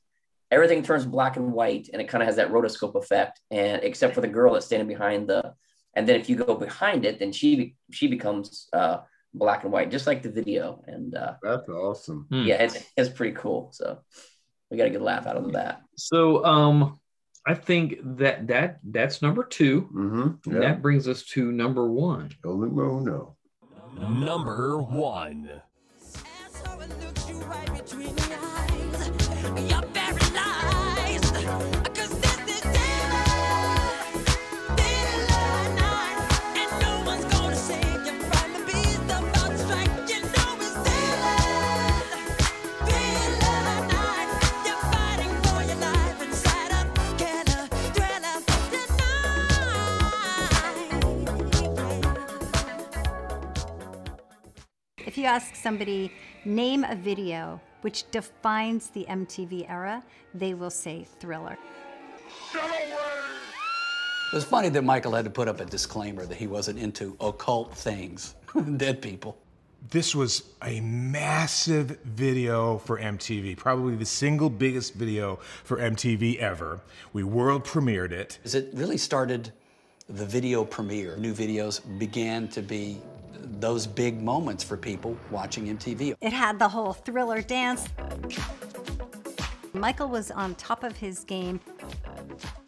everything turns black and white, and it kind of has that rotoscope effect. And except for the girl that's standing behind the, and then if you go behind it, then she she becomes uh, black and white, just like the video. And uh, That's awesome. yeah, it's it's pretty cool. So we got a good laugh out of that. So um I think that that that's number 2 Mm-hmm. And that brings us to number one. Golden no. Number one. If you ask somebody, name a video which defines the MTV era, they will say thriller. It was funny that Michael had to put up a disclaimer that he wasn't into occult things, *laughs* dead people. This was a massive video for MTV, probably the single biggest video for MTV ever. We world premiered it. As it really started the video premiere, new videos began to be those big moments for people watching MTV. It had the whole thriller dance. Michael was on top of his game.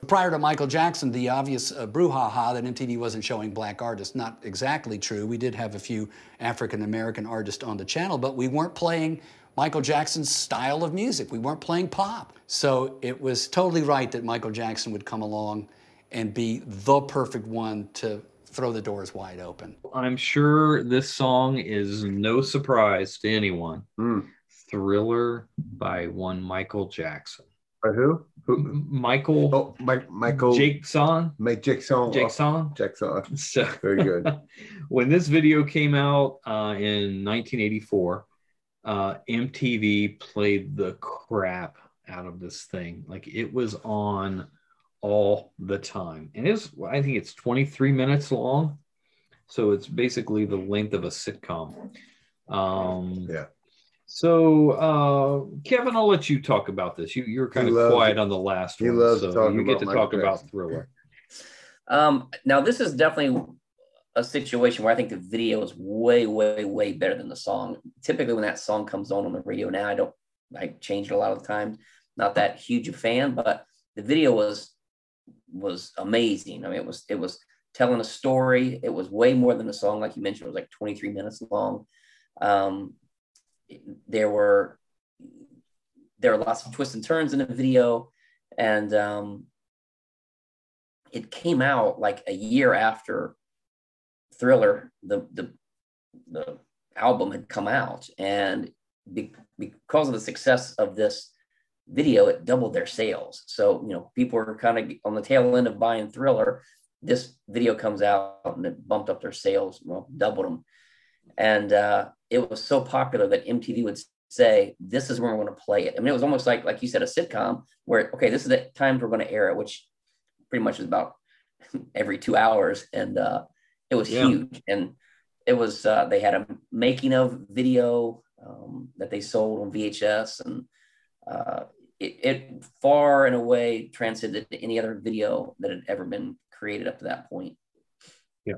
Prior to Michael Jackson, the obvious uh, brouhaha that MTV wasn't showing black artists, not exactly true. We did have a few African American artists on the channel, but we weren't playing Michael Jackson's style of music. We weren't playing pop. So it was totally right that Michael Jackson would come along and be the perfect one to throw the doors wide open. I'm sure this song is no surprise to anyone. Thriller by one Michael Jackson. By who? Who? Michael. Oh, Mike, Michael. Jackson. Mike Jackson. Jackson. Jackson. So Very good. *laughs* when this video came out uh, in 1984, uh, MTV played the crap out of this thing. Like it was on all the time, and it's I think it's 23 minutes long, so it's basically the length of a sitcom. Um, yeah. So, uh, Kevin, I'll let you talk about this. You you're kind He of loves quiet on the last He one, loves so talking you get about to Michael talk about Thriller. Um, now this is definitely a situation where I think the video is way, way, way better than the song. Typically, when that song comes on on the radio now, I don't I change it a lot of the time. Not that huge a fan, but the video was was amazing. I mean, it was it was telling a story. It was way more than a song, like you mentioned. It was like 23 minutes long. Um, there were there were lots of twists and turns in the video, and um, it came out like a year after Thriller, the the the album had come out, and be, because of the success of this video, it doubled their sales. So you know, people were kind of on the tail end of buying Thriller. This video comes out and it bumped up their sales, well, doubled them, and uh, it was so popular that MTV would say, "This is where we're going to play it." I mean, it was almost like, like you said, a sitcom where okay, this is the time we're going to air it, which pretty much is about *laughs* every two hours, and uh, it was Yeah. huge. And it was uh, they had a making of video um, that they sold on VHS, and uh, it, it far and away transcended any other video that had ever been created up to that point. Yeah.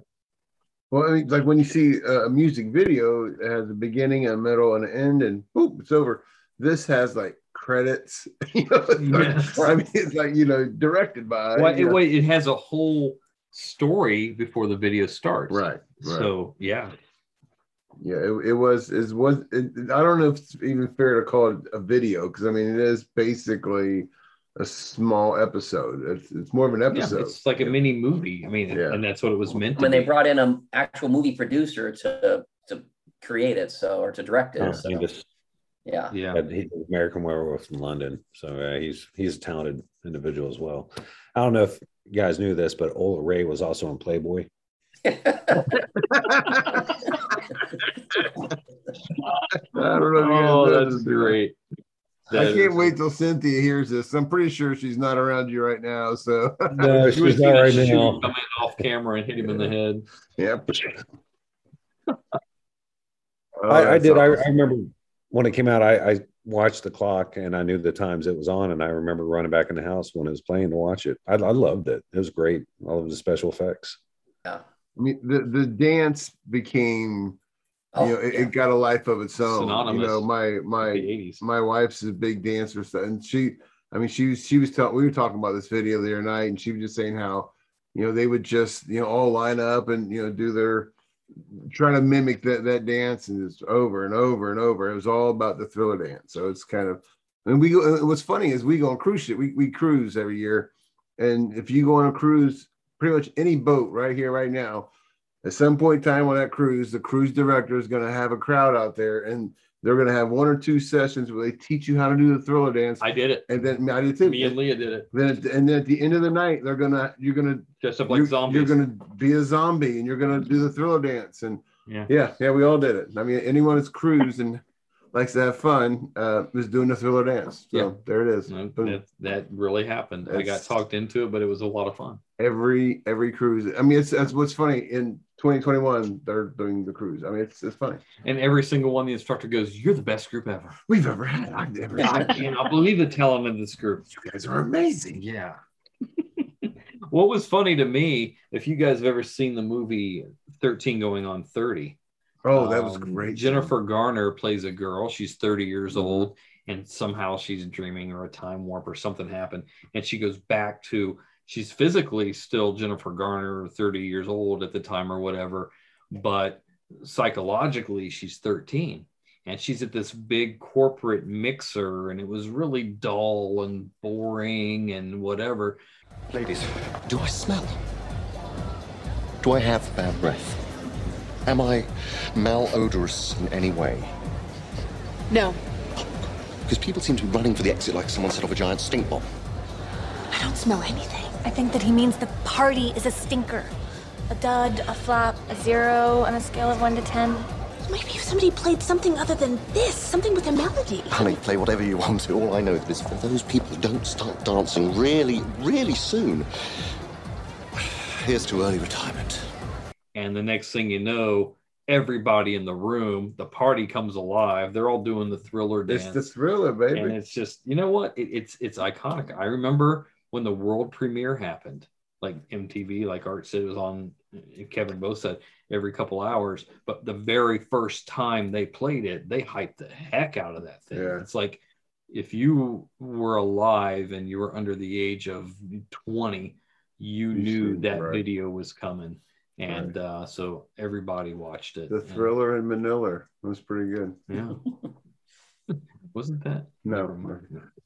Well, I mean, like when you see uh, a music video, it has a beginning, a middle, and an end, and boop, it's over. This has like credits. *laughs* you know, it's like- I mean, it's like you know, directed by. Well, it, know. wait, it has a whole story before the video starts. Right, right. So yeah, Yeah, it, it was. It was. It, I don't know if it's even fair to call it a video because I mean it is basically a small episode. It's, it's more of an yeah, episode. it's like a mini movie. I mean, and that's what it was meant to when be. they brought in an actual movie producer to to create it, so or to direct it. Yeah, so, just yeah, yeah. had- he's an American Werewolf in London, so uh, he's he's a talented individual as well. I don't know if you guys knew this, but Ola Ray was also in Playboy. I don't know. if you guys Oh, that's this. great. I That can't is- wait till Cynthia hears this. I'm pretty sure she's not around you right now. So No, You *laughs* would she's not right shoe now. Come in off camera and hit him in the head. Yep. Oh, I, I that's did. I, awesome. I remember when it came out. I, I watched the clock and I knew the times it was on, and I remember running back in the house when it was playing to watch it. I, I loved it. It was great. All of the special effects. yeah. I mean, the the dance became, Oh, you know, it, yeah. it got a life of its own. Synonymous You know, my my 80s. my wife's a big dancer, so and she, I mean, she was she was telling we were talking about this video the other night, and she was just saying how, you know, they would just you know all line up and you know do their trying to mimic that that dance and it's over and over and over. It was all about the thriller dance. So it's kind of and we go. What's funny is we go on cruise ship. We we cruise every year, and if you go on a cruise, pretty much any boat right here right now, at some point in time on that cruise, the cruise director is going to have a crowd out there, and they're going to have one or two sessions where they teach you how to do the thriller dance. I did it. and then I did too. Me and Leah did it. Then at the, and then at the end of the night, they're gonna you're gonna Dressed up like you're, zombies. you're gonna be a zombie and you're gonna do the thriller dance and Yeah. yeah yeah we all did it. I mean anyone that's cruised and likes to have fun uh, is doing the thriller dance. So Yeah. there it is. No, that, that really happened. I got talked into it, but it was a lot of fun. Every every cruise. I mean it's that's what's funny in 2021 they're doing the cruise. I mean it's it's funny. And every single one, the instructor goes, "You're the best group ever." We've ever had. I've never I cannot believe the talent in this group. You guys are amazing. Yeah. *laughs* what was funny to me, if you guys have ever seen the movie 13 going on 30, Oh, that was um, great. Jennifer Garner plays a girl. She's 30 years Mm-hmm. old, and somehow she's dreaming or a time warp or something happened. And she goes back to, she's physically still Jennifer Garner, 30 years old at the time or whatever, but psychologically, she's 13. And she's at this big corporate mixer, and it was really dull and boring and whatever. Ladies, do I smell? Do I have bad breath? Am I malodorous in any way? No, Because people seem to be running for the exit like someone set off a giant stink bomb. I don't smell anything. I think that he means the party is a stinker. A dud, a flop, a zero on a scale of one to ten. Maybe if somebody played something other than this, something with a melody. Honey, play whatever you want to. All I know is for those people who don't start dancing really, really soon, *sighs* here's to early retirement. And the next thing you know, everybody in the room, the party comes alive. They're all doing the thriller dance. It's the thriller, baby. and it's just you know what it, it's it's iconic i remember when the world premiere happened like mtv like art said it was on uh, kevin both said every couple hours but the very first time they played it they hyped the heck out of that thing Yeah. it's like if you were alive and you were under the age of 20 you, You knew that right. video was coming and uh, so everybody watched it The And- thriller in Manila was pretty good. yeah. *laughs* Wasn't that? No,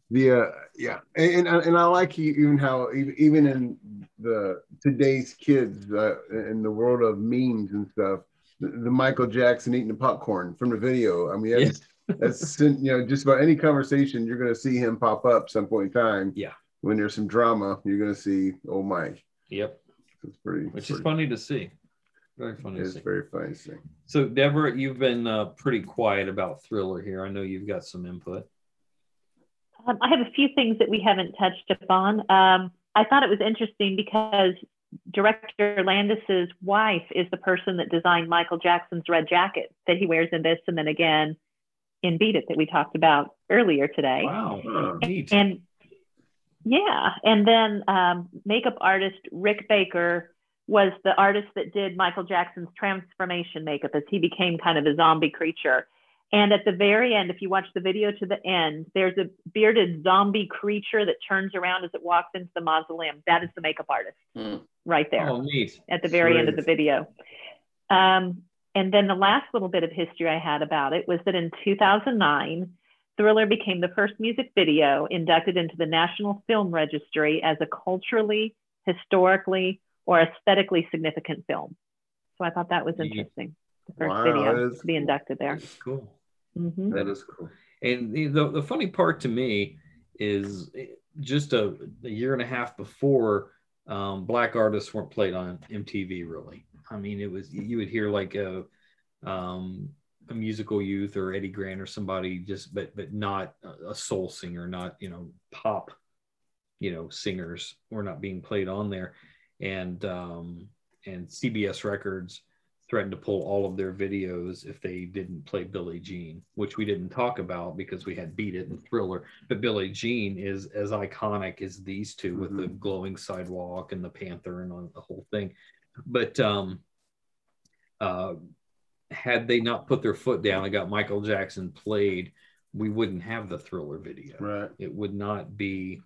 the uh, yeah, and, and and I like even how even even in the today's kids uh, in the world of memes and stuff, the, the Michael Jackson eating the popcorn from the video. I mean, that's, *laughs* that's you know just about any conversation you're going to see him pop up some point in time. Yeah, when there's some drama, you're going to see old Mike. yep It's pretty, which is funny to see very funny It's very funny to see. So, Deborah, you've been uh, pretty quiet about Thriller here. I know you've got some input. Um, I have a few things that we haven't touched upon. Um, I thought it was interesting because director Landis's wife is the person that designed Michael Jackson's red jacket that he wears in this, and then again in Beat It that we talked about earlier today. Wow, neat. And yeah, and then um, makeup artist Rick Baker was the artist that did Michael Jackson's transformation makeup as he became kind of a zombie creature. And at the very end, if you watch the video to the end, there's a bearded zombie creature that turns around as it walks into the mausoleum. That is the makeup artist right there Oh, neat. at the very end of the video. Um, and then the last little bit of history I had about it was that in 2009, Thriller became the first music video inducted into the National Film Registry as a culturally, historically, or aesthetically significant film. So I thought that was interesting. The first Wow, video to be inducted there. That is Cool. Mhm. That is cool. And the, the, the funny part to me is just a, a year and a half before, um, black artists weren't played on MTV really. I mean, it was you would hear like a, um, a musical youth or Eddie Grant or somebody just, but but not a- soul singer, not you know pop, you know singers were not being played on there, and um, and CBS Records threatened to pull all of their videos if they didn't play Billie Jean, which we didn't talk about because we had Beat It and Thriller. But Billie Jean is as iconic as these 2 with the glowing sidewalk and the panther and on the whole thing. But um, uh, had they not put their foot down and got Michael Jackson played, we wouldn't have the Thriller video. Right. It would not be.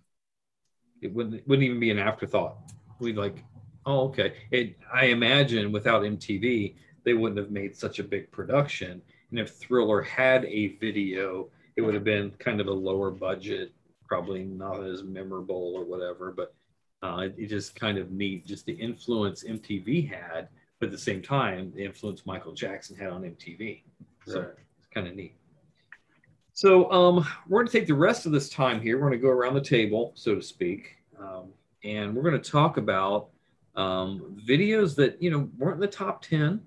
It wouldn't it wouldn't even be an afterthought. We'd like, oh okay. It I imagine without MTV they wouldn't have made such a big production. And if Thriller had a video, it would have been kind of a lower budget, probably not as memorable or whatever. But uh, it, it just kind of neat, just the influence MTV had, but at the same time, the influence Michael Jackson had on MTV. So it's kind of neat. So um, we're going to take the rest of this time here. We're going to go around the table, so to speak, um, and we're going to talk about um, videos that you know weren't in the top ten,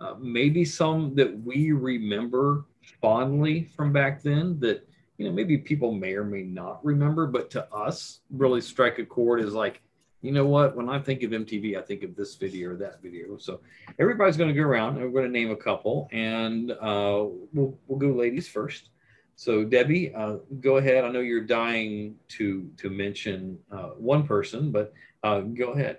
uh, maybe some that we remember fondly from back then that you know maybe people may or may not remember, but to us really strike a chord is like, you know what? When I think of MTV, I think of this video or that video. So everybody's going to go around and we're going to name a couple, and uh, we'll we'll go ladies first. So Debbie, uh, go ahead. I know you're dying to to mention uh, one person, but uh, go ahead.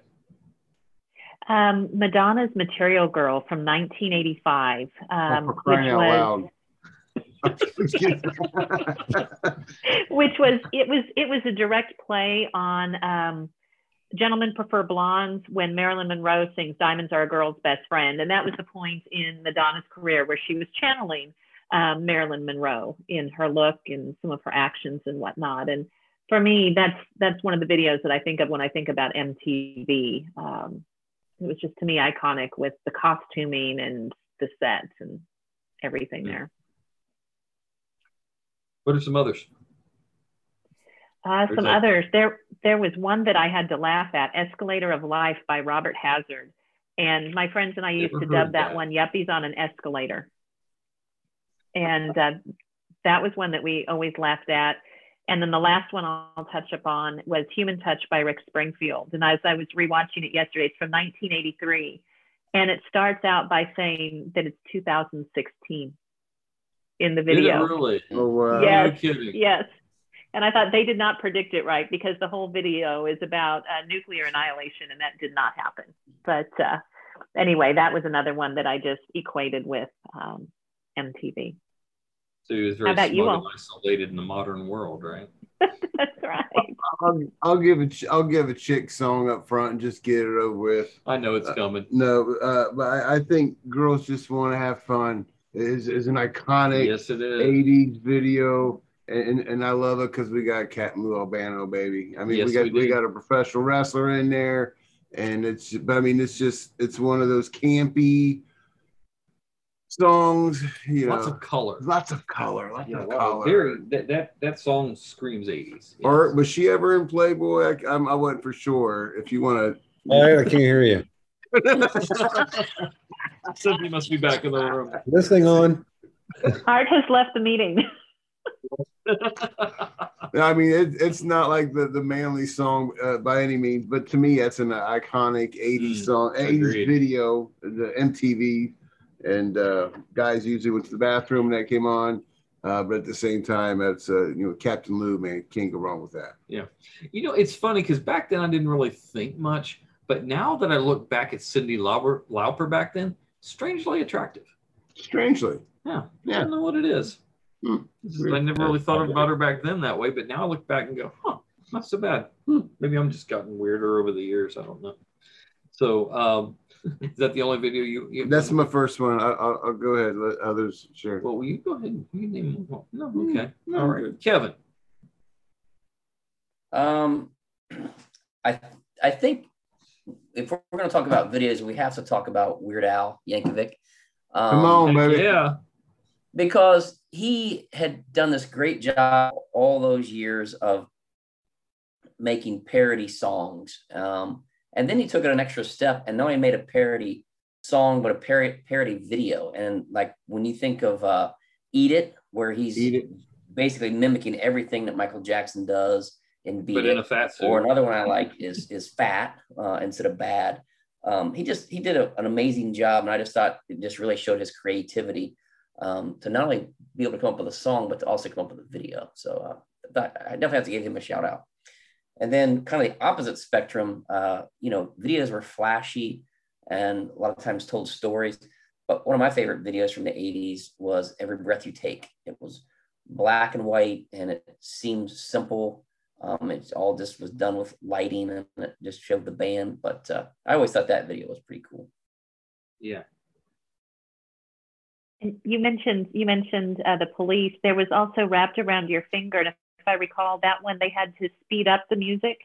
Um, Madonna's Material Girl from 1985, um, For which crying out was loud. *laughs* which was it was it was a direct play on um, Gentlemen Prefer Blondes when Marilyn Monroe sings "Diamonds Are a Girl's Best Friend," and that was the point in Madonna's career where she was channeling um, Marilyn Monroe in her look and some of her actions and whatnot. And for me, that's that's one of the videos that I think of when I think about MTV. Um, it was just to me iconic with the costuming and the sets and everything there. What are some others? Uh, some a- others. There, there was one that I had to laugh at, "Escalator of Life" by Robert Hazard, and my friends and I used Never to dub that, that. one "Yuppies on an Escalator," and uh, that was one that we always laughed at. And then the last one I'll touch upon was "Human Touch" by Rick Springfield, and as I was rewatching it yesterday, it's from 1983, and it starts out by saying that it's 2016 in the Did it video. really? Oh wow. Yes. No kidding. Yes. And I thought they did not predict it right because the whole video is about uh, nuclear annihilation, and that did not happen. But uh, anyway, that was another one that I just equated with um, MTV. So he was very How about you all? and isolated in the modern world, right? *laughs* That's right. I'll, I'll give a ch- I'll give a chick song up front and just get it over with. I know it's Uh, coming. No, uh, but I, I think girls just want to have fun. Is is an iconic Yes, it is. '80s video, and and I love it because we got Captain Lou Albano, baby. I mean, Yes, we got we we, got a professional wrestler in there, and it's but I mean, it's just it's one of those campy songs. You know, Lots of color. lots of color, lots Yeah, of wow, color. very that, that that song screams 80s. Or was she ever in Playboy? I, I'm, I wasn't for sure. If you want I, I can't hear you. to, *laughs* Somebody must be back in the room. This thing on. Art has left the meeting. *laughs* *laughs* I mean, it, it's not like the, the manly song uh, by any means, but to me, that's an iconic 80s Mm, song, 80s agreed. video, the MTV. And uh, guys usually went to the bathroom when that came on. Uh, but at the same time, that's, uh, you know, Captain Lou, man, can't go wrong with that. Yeah. You know, it's funny because back then I didn't really think much, but now that I look back at Cyndi Lauper, Lauper back then, strangely attractive. Strangely. Yeah, Yeah. I don't know what it is. Hmm. I never really thought about her back then that way, but now I look back and go, huh, not so bad. Hmm, Maybe I'm just gotten weirder over the years. I don't know. So, um, *laughs* is that the only video you? you That's my first one. I, I'll, I'll go ahead. Let others share. Well, will you go ahead? and- You name one. No, okay. no, All good. Kevin. Um, I I think if we're going to talk about videos, we have to talk about Weird Al Yankovic. Um, Come on, baby. Yeah. Because he had done this great job all those years of making parody songs. Um, and then he took it an extra step and not only made a parody song, but a parody, parody video. And like when you think of uh, Eat It, where he's Eat It. basically mimicking everything that Michael Jackson does in Beat But It. in a fat suit. Or another one I like is is Fat uh, instead of Bad. Um, he just he did a, an amazing job, and I just thought it just really showed his creativity um, to not only be able to come up with a song, but to also come up with a video. So uh, that, I definitely have to give him a shout out. And then kind of the opposite spectrum, uh, you know, videos were flashy and a lot of times told stories. But one of my favorite videos from the 80s was Every Breath You Take. It was black and white and it seemed simple. Um, all just was done with lighting and it just showed the band. But uh, I always thought that video was pretty cool. Yeah. And you mentioned you mentioned uh, the police. There was also wrapped around your finger, and if I recall, that one they had to speed up the music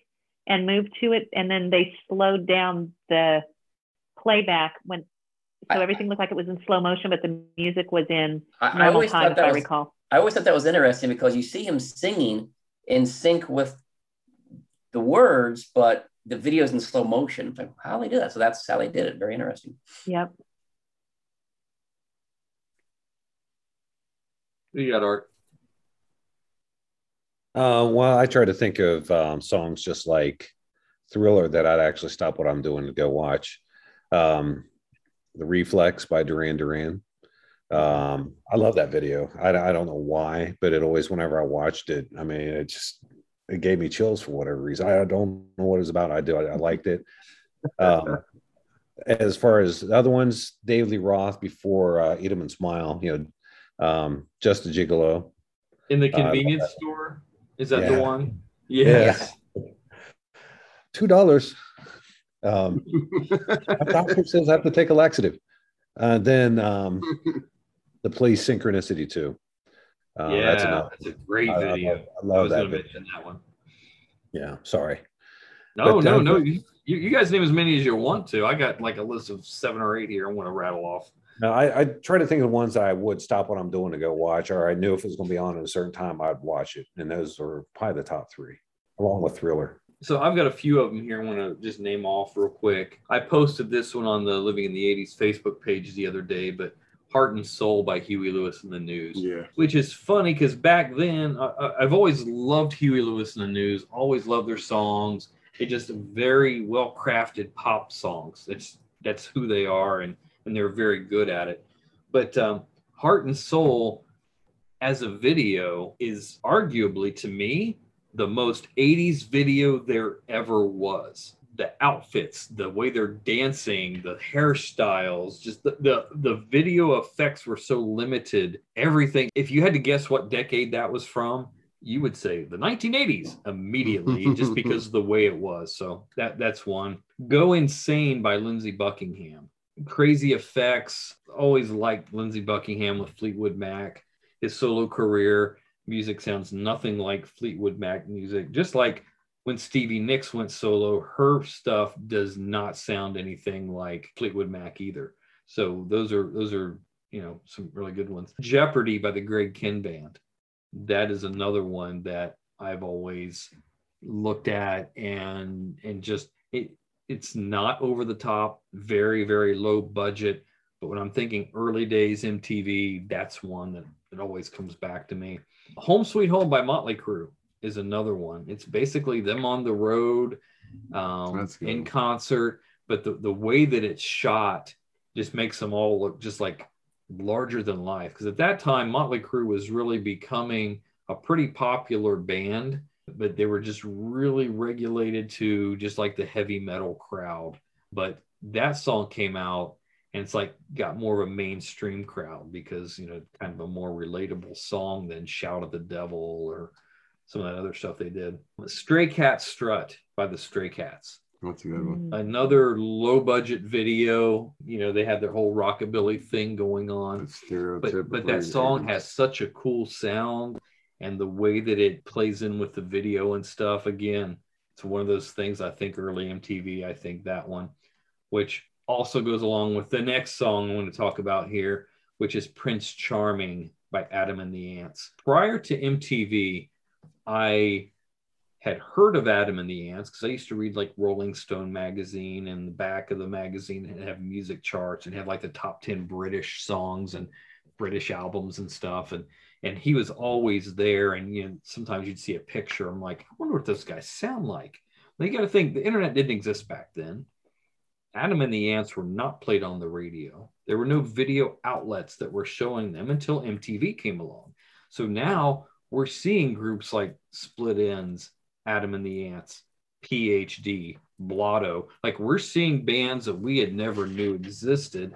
and move to it, and then they slowed down the playback when so everything looked like it was in slow motion, but the music was in I, I normal always time, thought if that I was, recall. I always thought that was interesting because you see him singing in sync with the words, but the video's in slow motion. It's Like, how do they do that? So that's how they did it. Very interesting. Yep. You got, Art? Uh, well, I try to think of um, songs just like Thriller that I'd actually stop what I'm doing to go watch. Um, the Reflex by Duran Duran. Um, I love that video. I, I don't know why, but it always, whenever I watched it, I mean, it just it gave me chills for whatever reason. I don't know what it's about. I do. I, I liked it. Um, as far as the other ones, Dave Lee Roth before uh, Eat 'em and Smile, you know, um, Just a Gigolo. In the Uh, I convenience that. store? Is that Yeah. the one? *laughs* Yes. *laughs* Two dollars. Um, *laughs* doctor says I have to take a laxative. Uh, then um, the police synchronicity too. Uh, yeah, that's, that's, a great I- I video. love- I love was that video. that one. Yeah, sorry. No, But, no, uh, no. You, you you guys name as many as you want to. I got like a list of seven or eight here. I want to rattle off. No, I, I try to think of the ones that I would stop what I'm doing to go watch, or I knew if it was going to be on at a certain time, I'd watch it. And those are probably the top three, along with Thriller. So I've got a few of them here. I want to just name off real quick. I posted this one on the Living in the 80s Facebook page the other day, but Heart and Soul by Huey Lewis and the News. Yeah. Which is funny because back then I, I- I've always loved Huey Lewis and the News, always loved their songs. They just very well crafted pop songs. That's that's who they are, and and they're very good at it. But um, Heart and Soul as a video is arguably to me the most 80s video there ever was. The outfits the way they're dancing the hairstyles just the, the the video effects were so limited. Everything if you had to guess what decade that was from you would say the 1980s immediately *laughs* just because of the way it was. So that that's one. Go insane by lindsey buckingham crazy effects always liked lindsey buckingham with fleetwood mac his solo career music sounds nothing like Fleetwood Mac music. Just like when Stevie Nicks went solo, her stuff does not sound anything like Fleetwood Mac either. So those are those are you know some really good ones. Jeopardy by the Greg Kihn Band. That is another one that I've always looked at and and just it it's not over the top, very very low budget. But when I'm thinking early days MTV, that's one that, that always comes back to me. Home Sweet Home by Motley Crue is another one. It's basically them on the road um, in concert, but the, the way that it's shot just makes them all look just like larger than life. Because at that time, Motley Crue was really becoming a pretty popular band, but they were just really regulated to just like the heavy metal crowd. But that song came out and it's like got more of a mainstream crowd because you know kind of a more relatable song than shout at the devil or some of that other stuff they did. Stray cat strut by the stray cats. That's a good one. Mm. another low budget video. You know they had their whole rockabilly thing going on. But, but that song has such a cool sound and the way that it plays in with the video and stuff again it's one of those things i think early mtv i think that one which also goes along with the next song i want to talk about here which is prince charming by adam and the ants prior to mtv i had heard of Adam and the Ants because I used to read like Rolling Stone magazine and the back of the magazine and have music charts and have like the top 10 British songs and British albums and stuff. And and he was always there. And you know, sometimes you'd see a picture. I'm like, I wonder what those guys sound like. Well, you got to think the internet didn't exist back then. Adam and the Ants were not played on the radio. There were no video outlets that were showing them until MTV came along. So now we're seeing groups like Split Enz, Adam and the Ants, PhD, Blotto. Like we're seeing bands that we had never knew existed.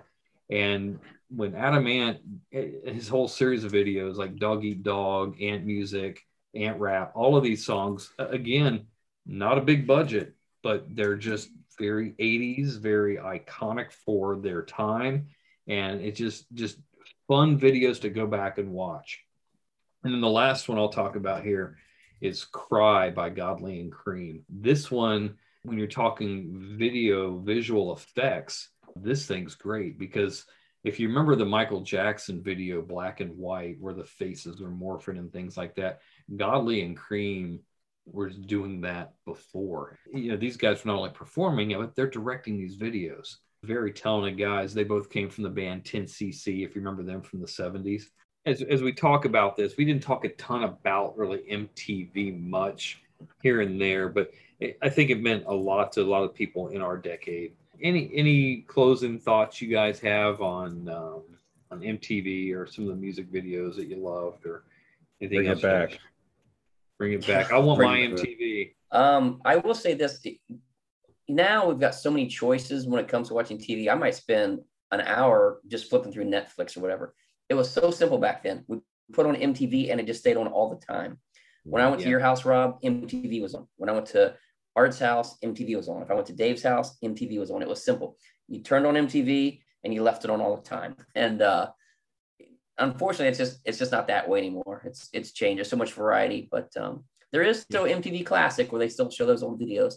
And when Adam Ant, eh, his whole series of videos like Dog Eat Dog, Ant Music, Ant Rap, all of these songs, again, not a big budget, but they're just very 80s, very iconic for their time. And it's just just fun videos to go back and watch. And then the last one I'll talk about here is Cry by Godley and Creme. This one, when you're talking video visual effects, this thing's great because if you remember the Michael Jackson video, black and white, where the faces were morphing and things like that, Godley and Creme were doing that before. You know, these guys were not only performing but they're directing these videos. Very talented guys. They both came from the band 10cc, if you remember them from the 70s as, as we talk about this, we didn't talk a ton about really MTV much here and there, but it, I think it meant a lot to a lot of people in our decade. Any any closing thoughts you guys have on um, on MTV or some of the music videos that you loved or anything Bring else? it back. Bring it back. I want my. MTV. Um, I will say this. Now we've got so many choices when it comes to watching TV. I might spend an hour just flipping through Netflix or whatever. It was so simple back then. We put on MTV and it just stayed on all the time. When I went to your house, Rob, MTV was on. When I went to Art's house, MTV was on. If I went to Dave's house, MTV was on. It was simple. You turned on MTV and you left it on all the time. And uh, unfortunately, it's just it's just not that way anymore. It's it's changed. There's so much variety, but um, there is still MTV Classic where they still show those old videos.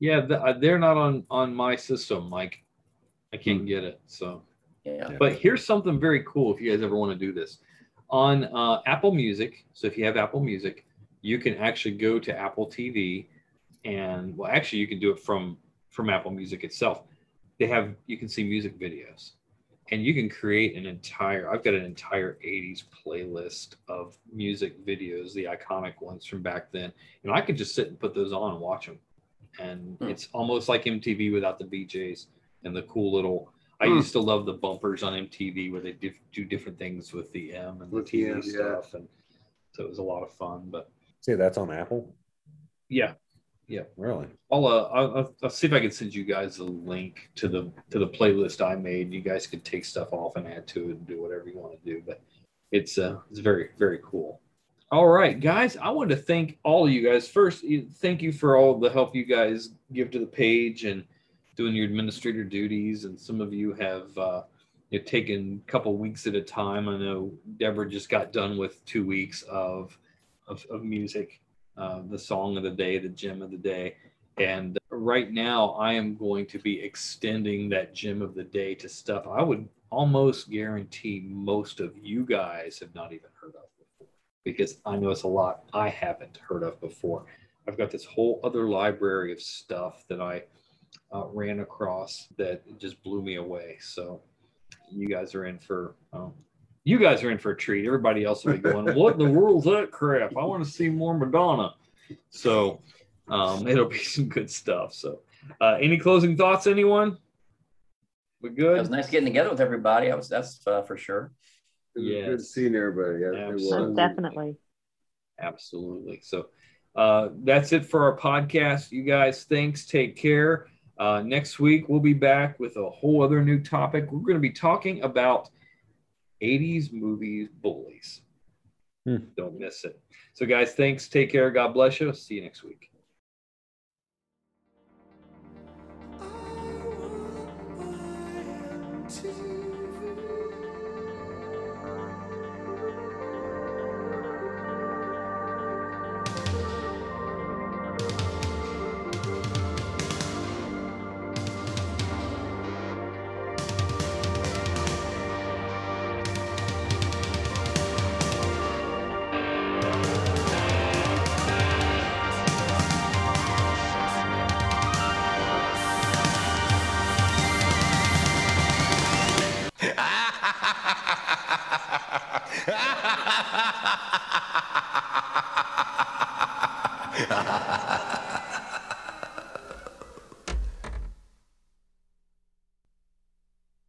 Yeah, th- uh, they're not on on my system. Like, I can't get it. So, Yeah. but here's something very cool. If you guys ever want to do this, on uh, Apple Music. So if you have Apple Music, you can actually go to Apple TV, and well, actually, you can do it from from Apple Music itself. They have you can see music videos, and you can create an entire. I've got an entire '80s playlist of music videos, the iconic ones from back then, and I could just sit and put those on and watch them and it's almost like MTV without the VJs and the cool little. I Hmm. used to love the bumpers on MTV where they dif- do different things with the M and the With the TV yeah. stuff, and so it was a lot of fun. But See, that's on Apple. yeah, yeah, Really? I'll, uh, I'll I'll- see if I can send you guys a link to the to the playlist I made. You guys could take stuff off and add to it and do whatever you want to do. But it's uh it's very very cool. All right, guys, I want to thank all of you guys. First, thank you for all the help you guys give to the page and doing your administrator duties. And some of you have uh, you know, taken a couple weeks at a time. I know Deborah just got done with two weeks of of, of music, uh, the song of the day, the gem of the day. And right now, I am going to be extending that gem of the day to stuff I would almost guarantee most of you guys have not even heard of before because I know it's a lot I haven't heard of before. I've got this whole other library of stuff that I uh, ran across that just blew me away. So you guys are in for um, you guys are in for a treat. Everybody else will be going, "What in the world's that crap? I want to see more Madonna." So um, it'll be *laughs* some good stuff. So, uh, any closing thoughts, anyone? We good? It was nice getting together with everybody. I was that's uh, for sure. Yeah, Good seeing everybody. Yeah, it definitely. Absolutely. So uh, that's it for our podcast. You guys, thanks. Take care. Uh, next week, we'll be back with a whole other new topic. We're going to be talking about 80s movies bullies. Hmm. Don't miss it. So, guys, thanks. Take care. God bless you. See you next week.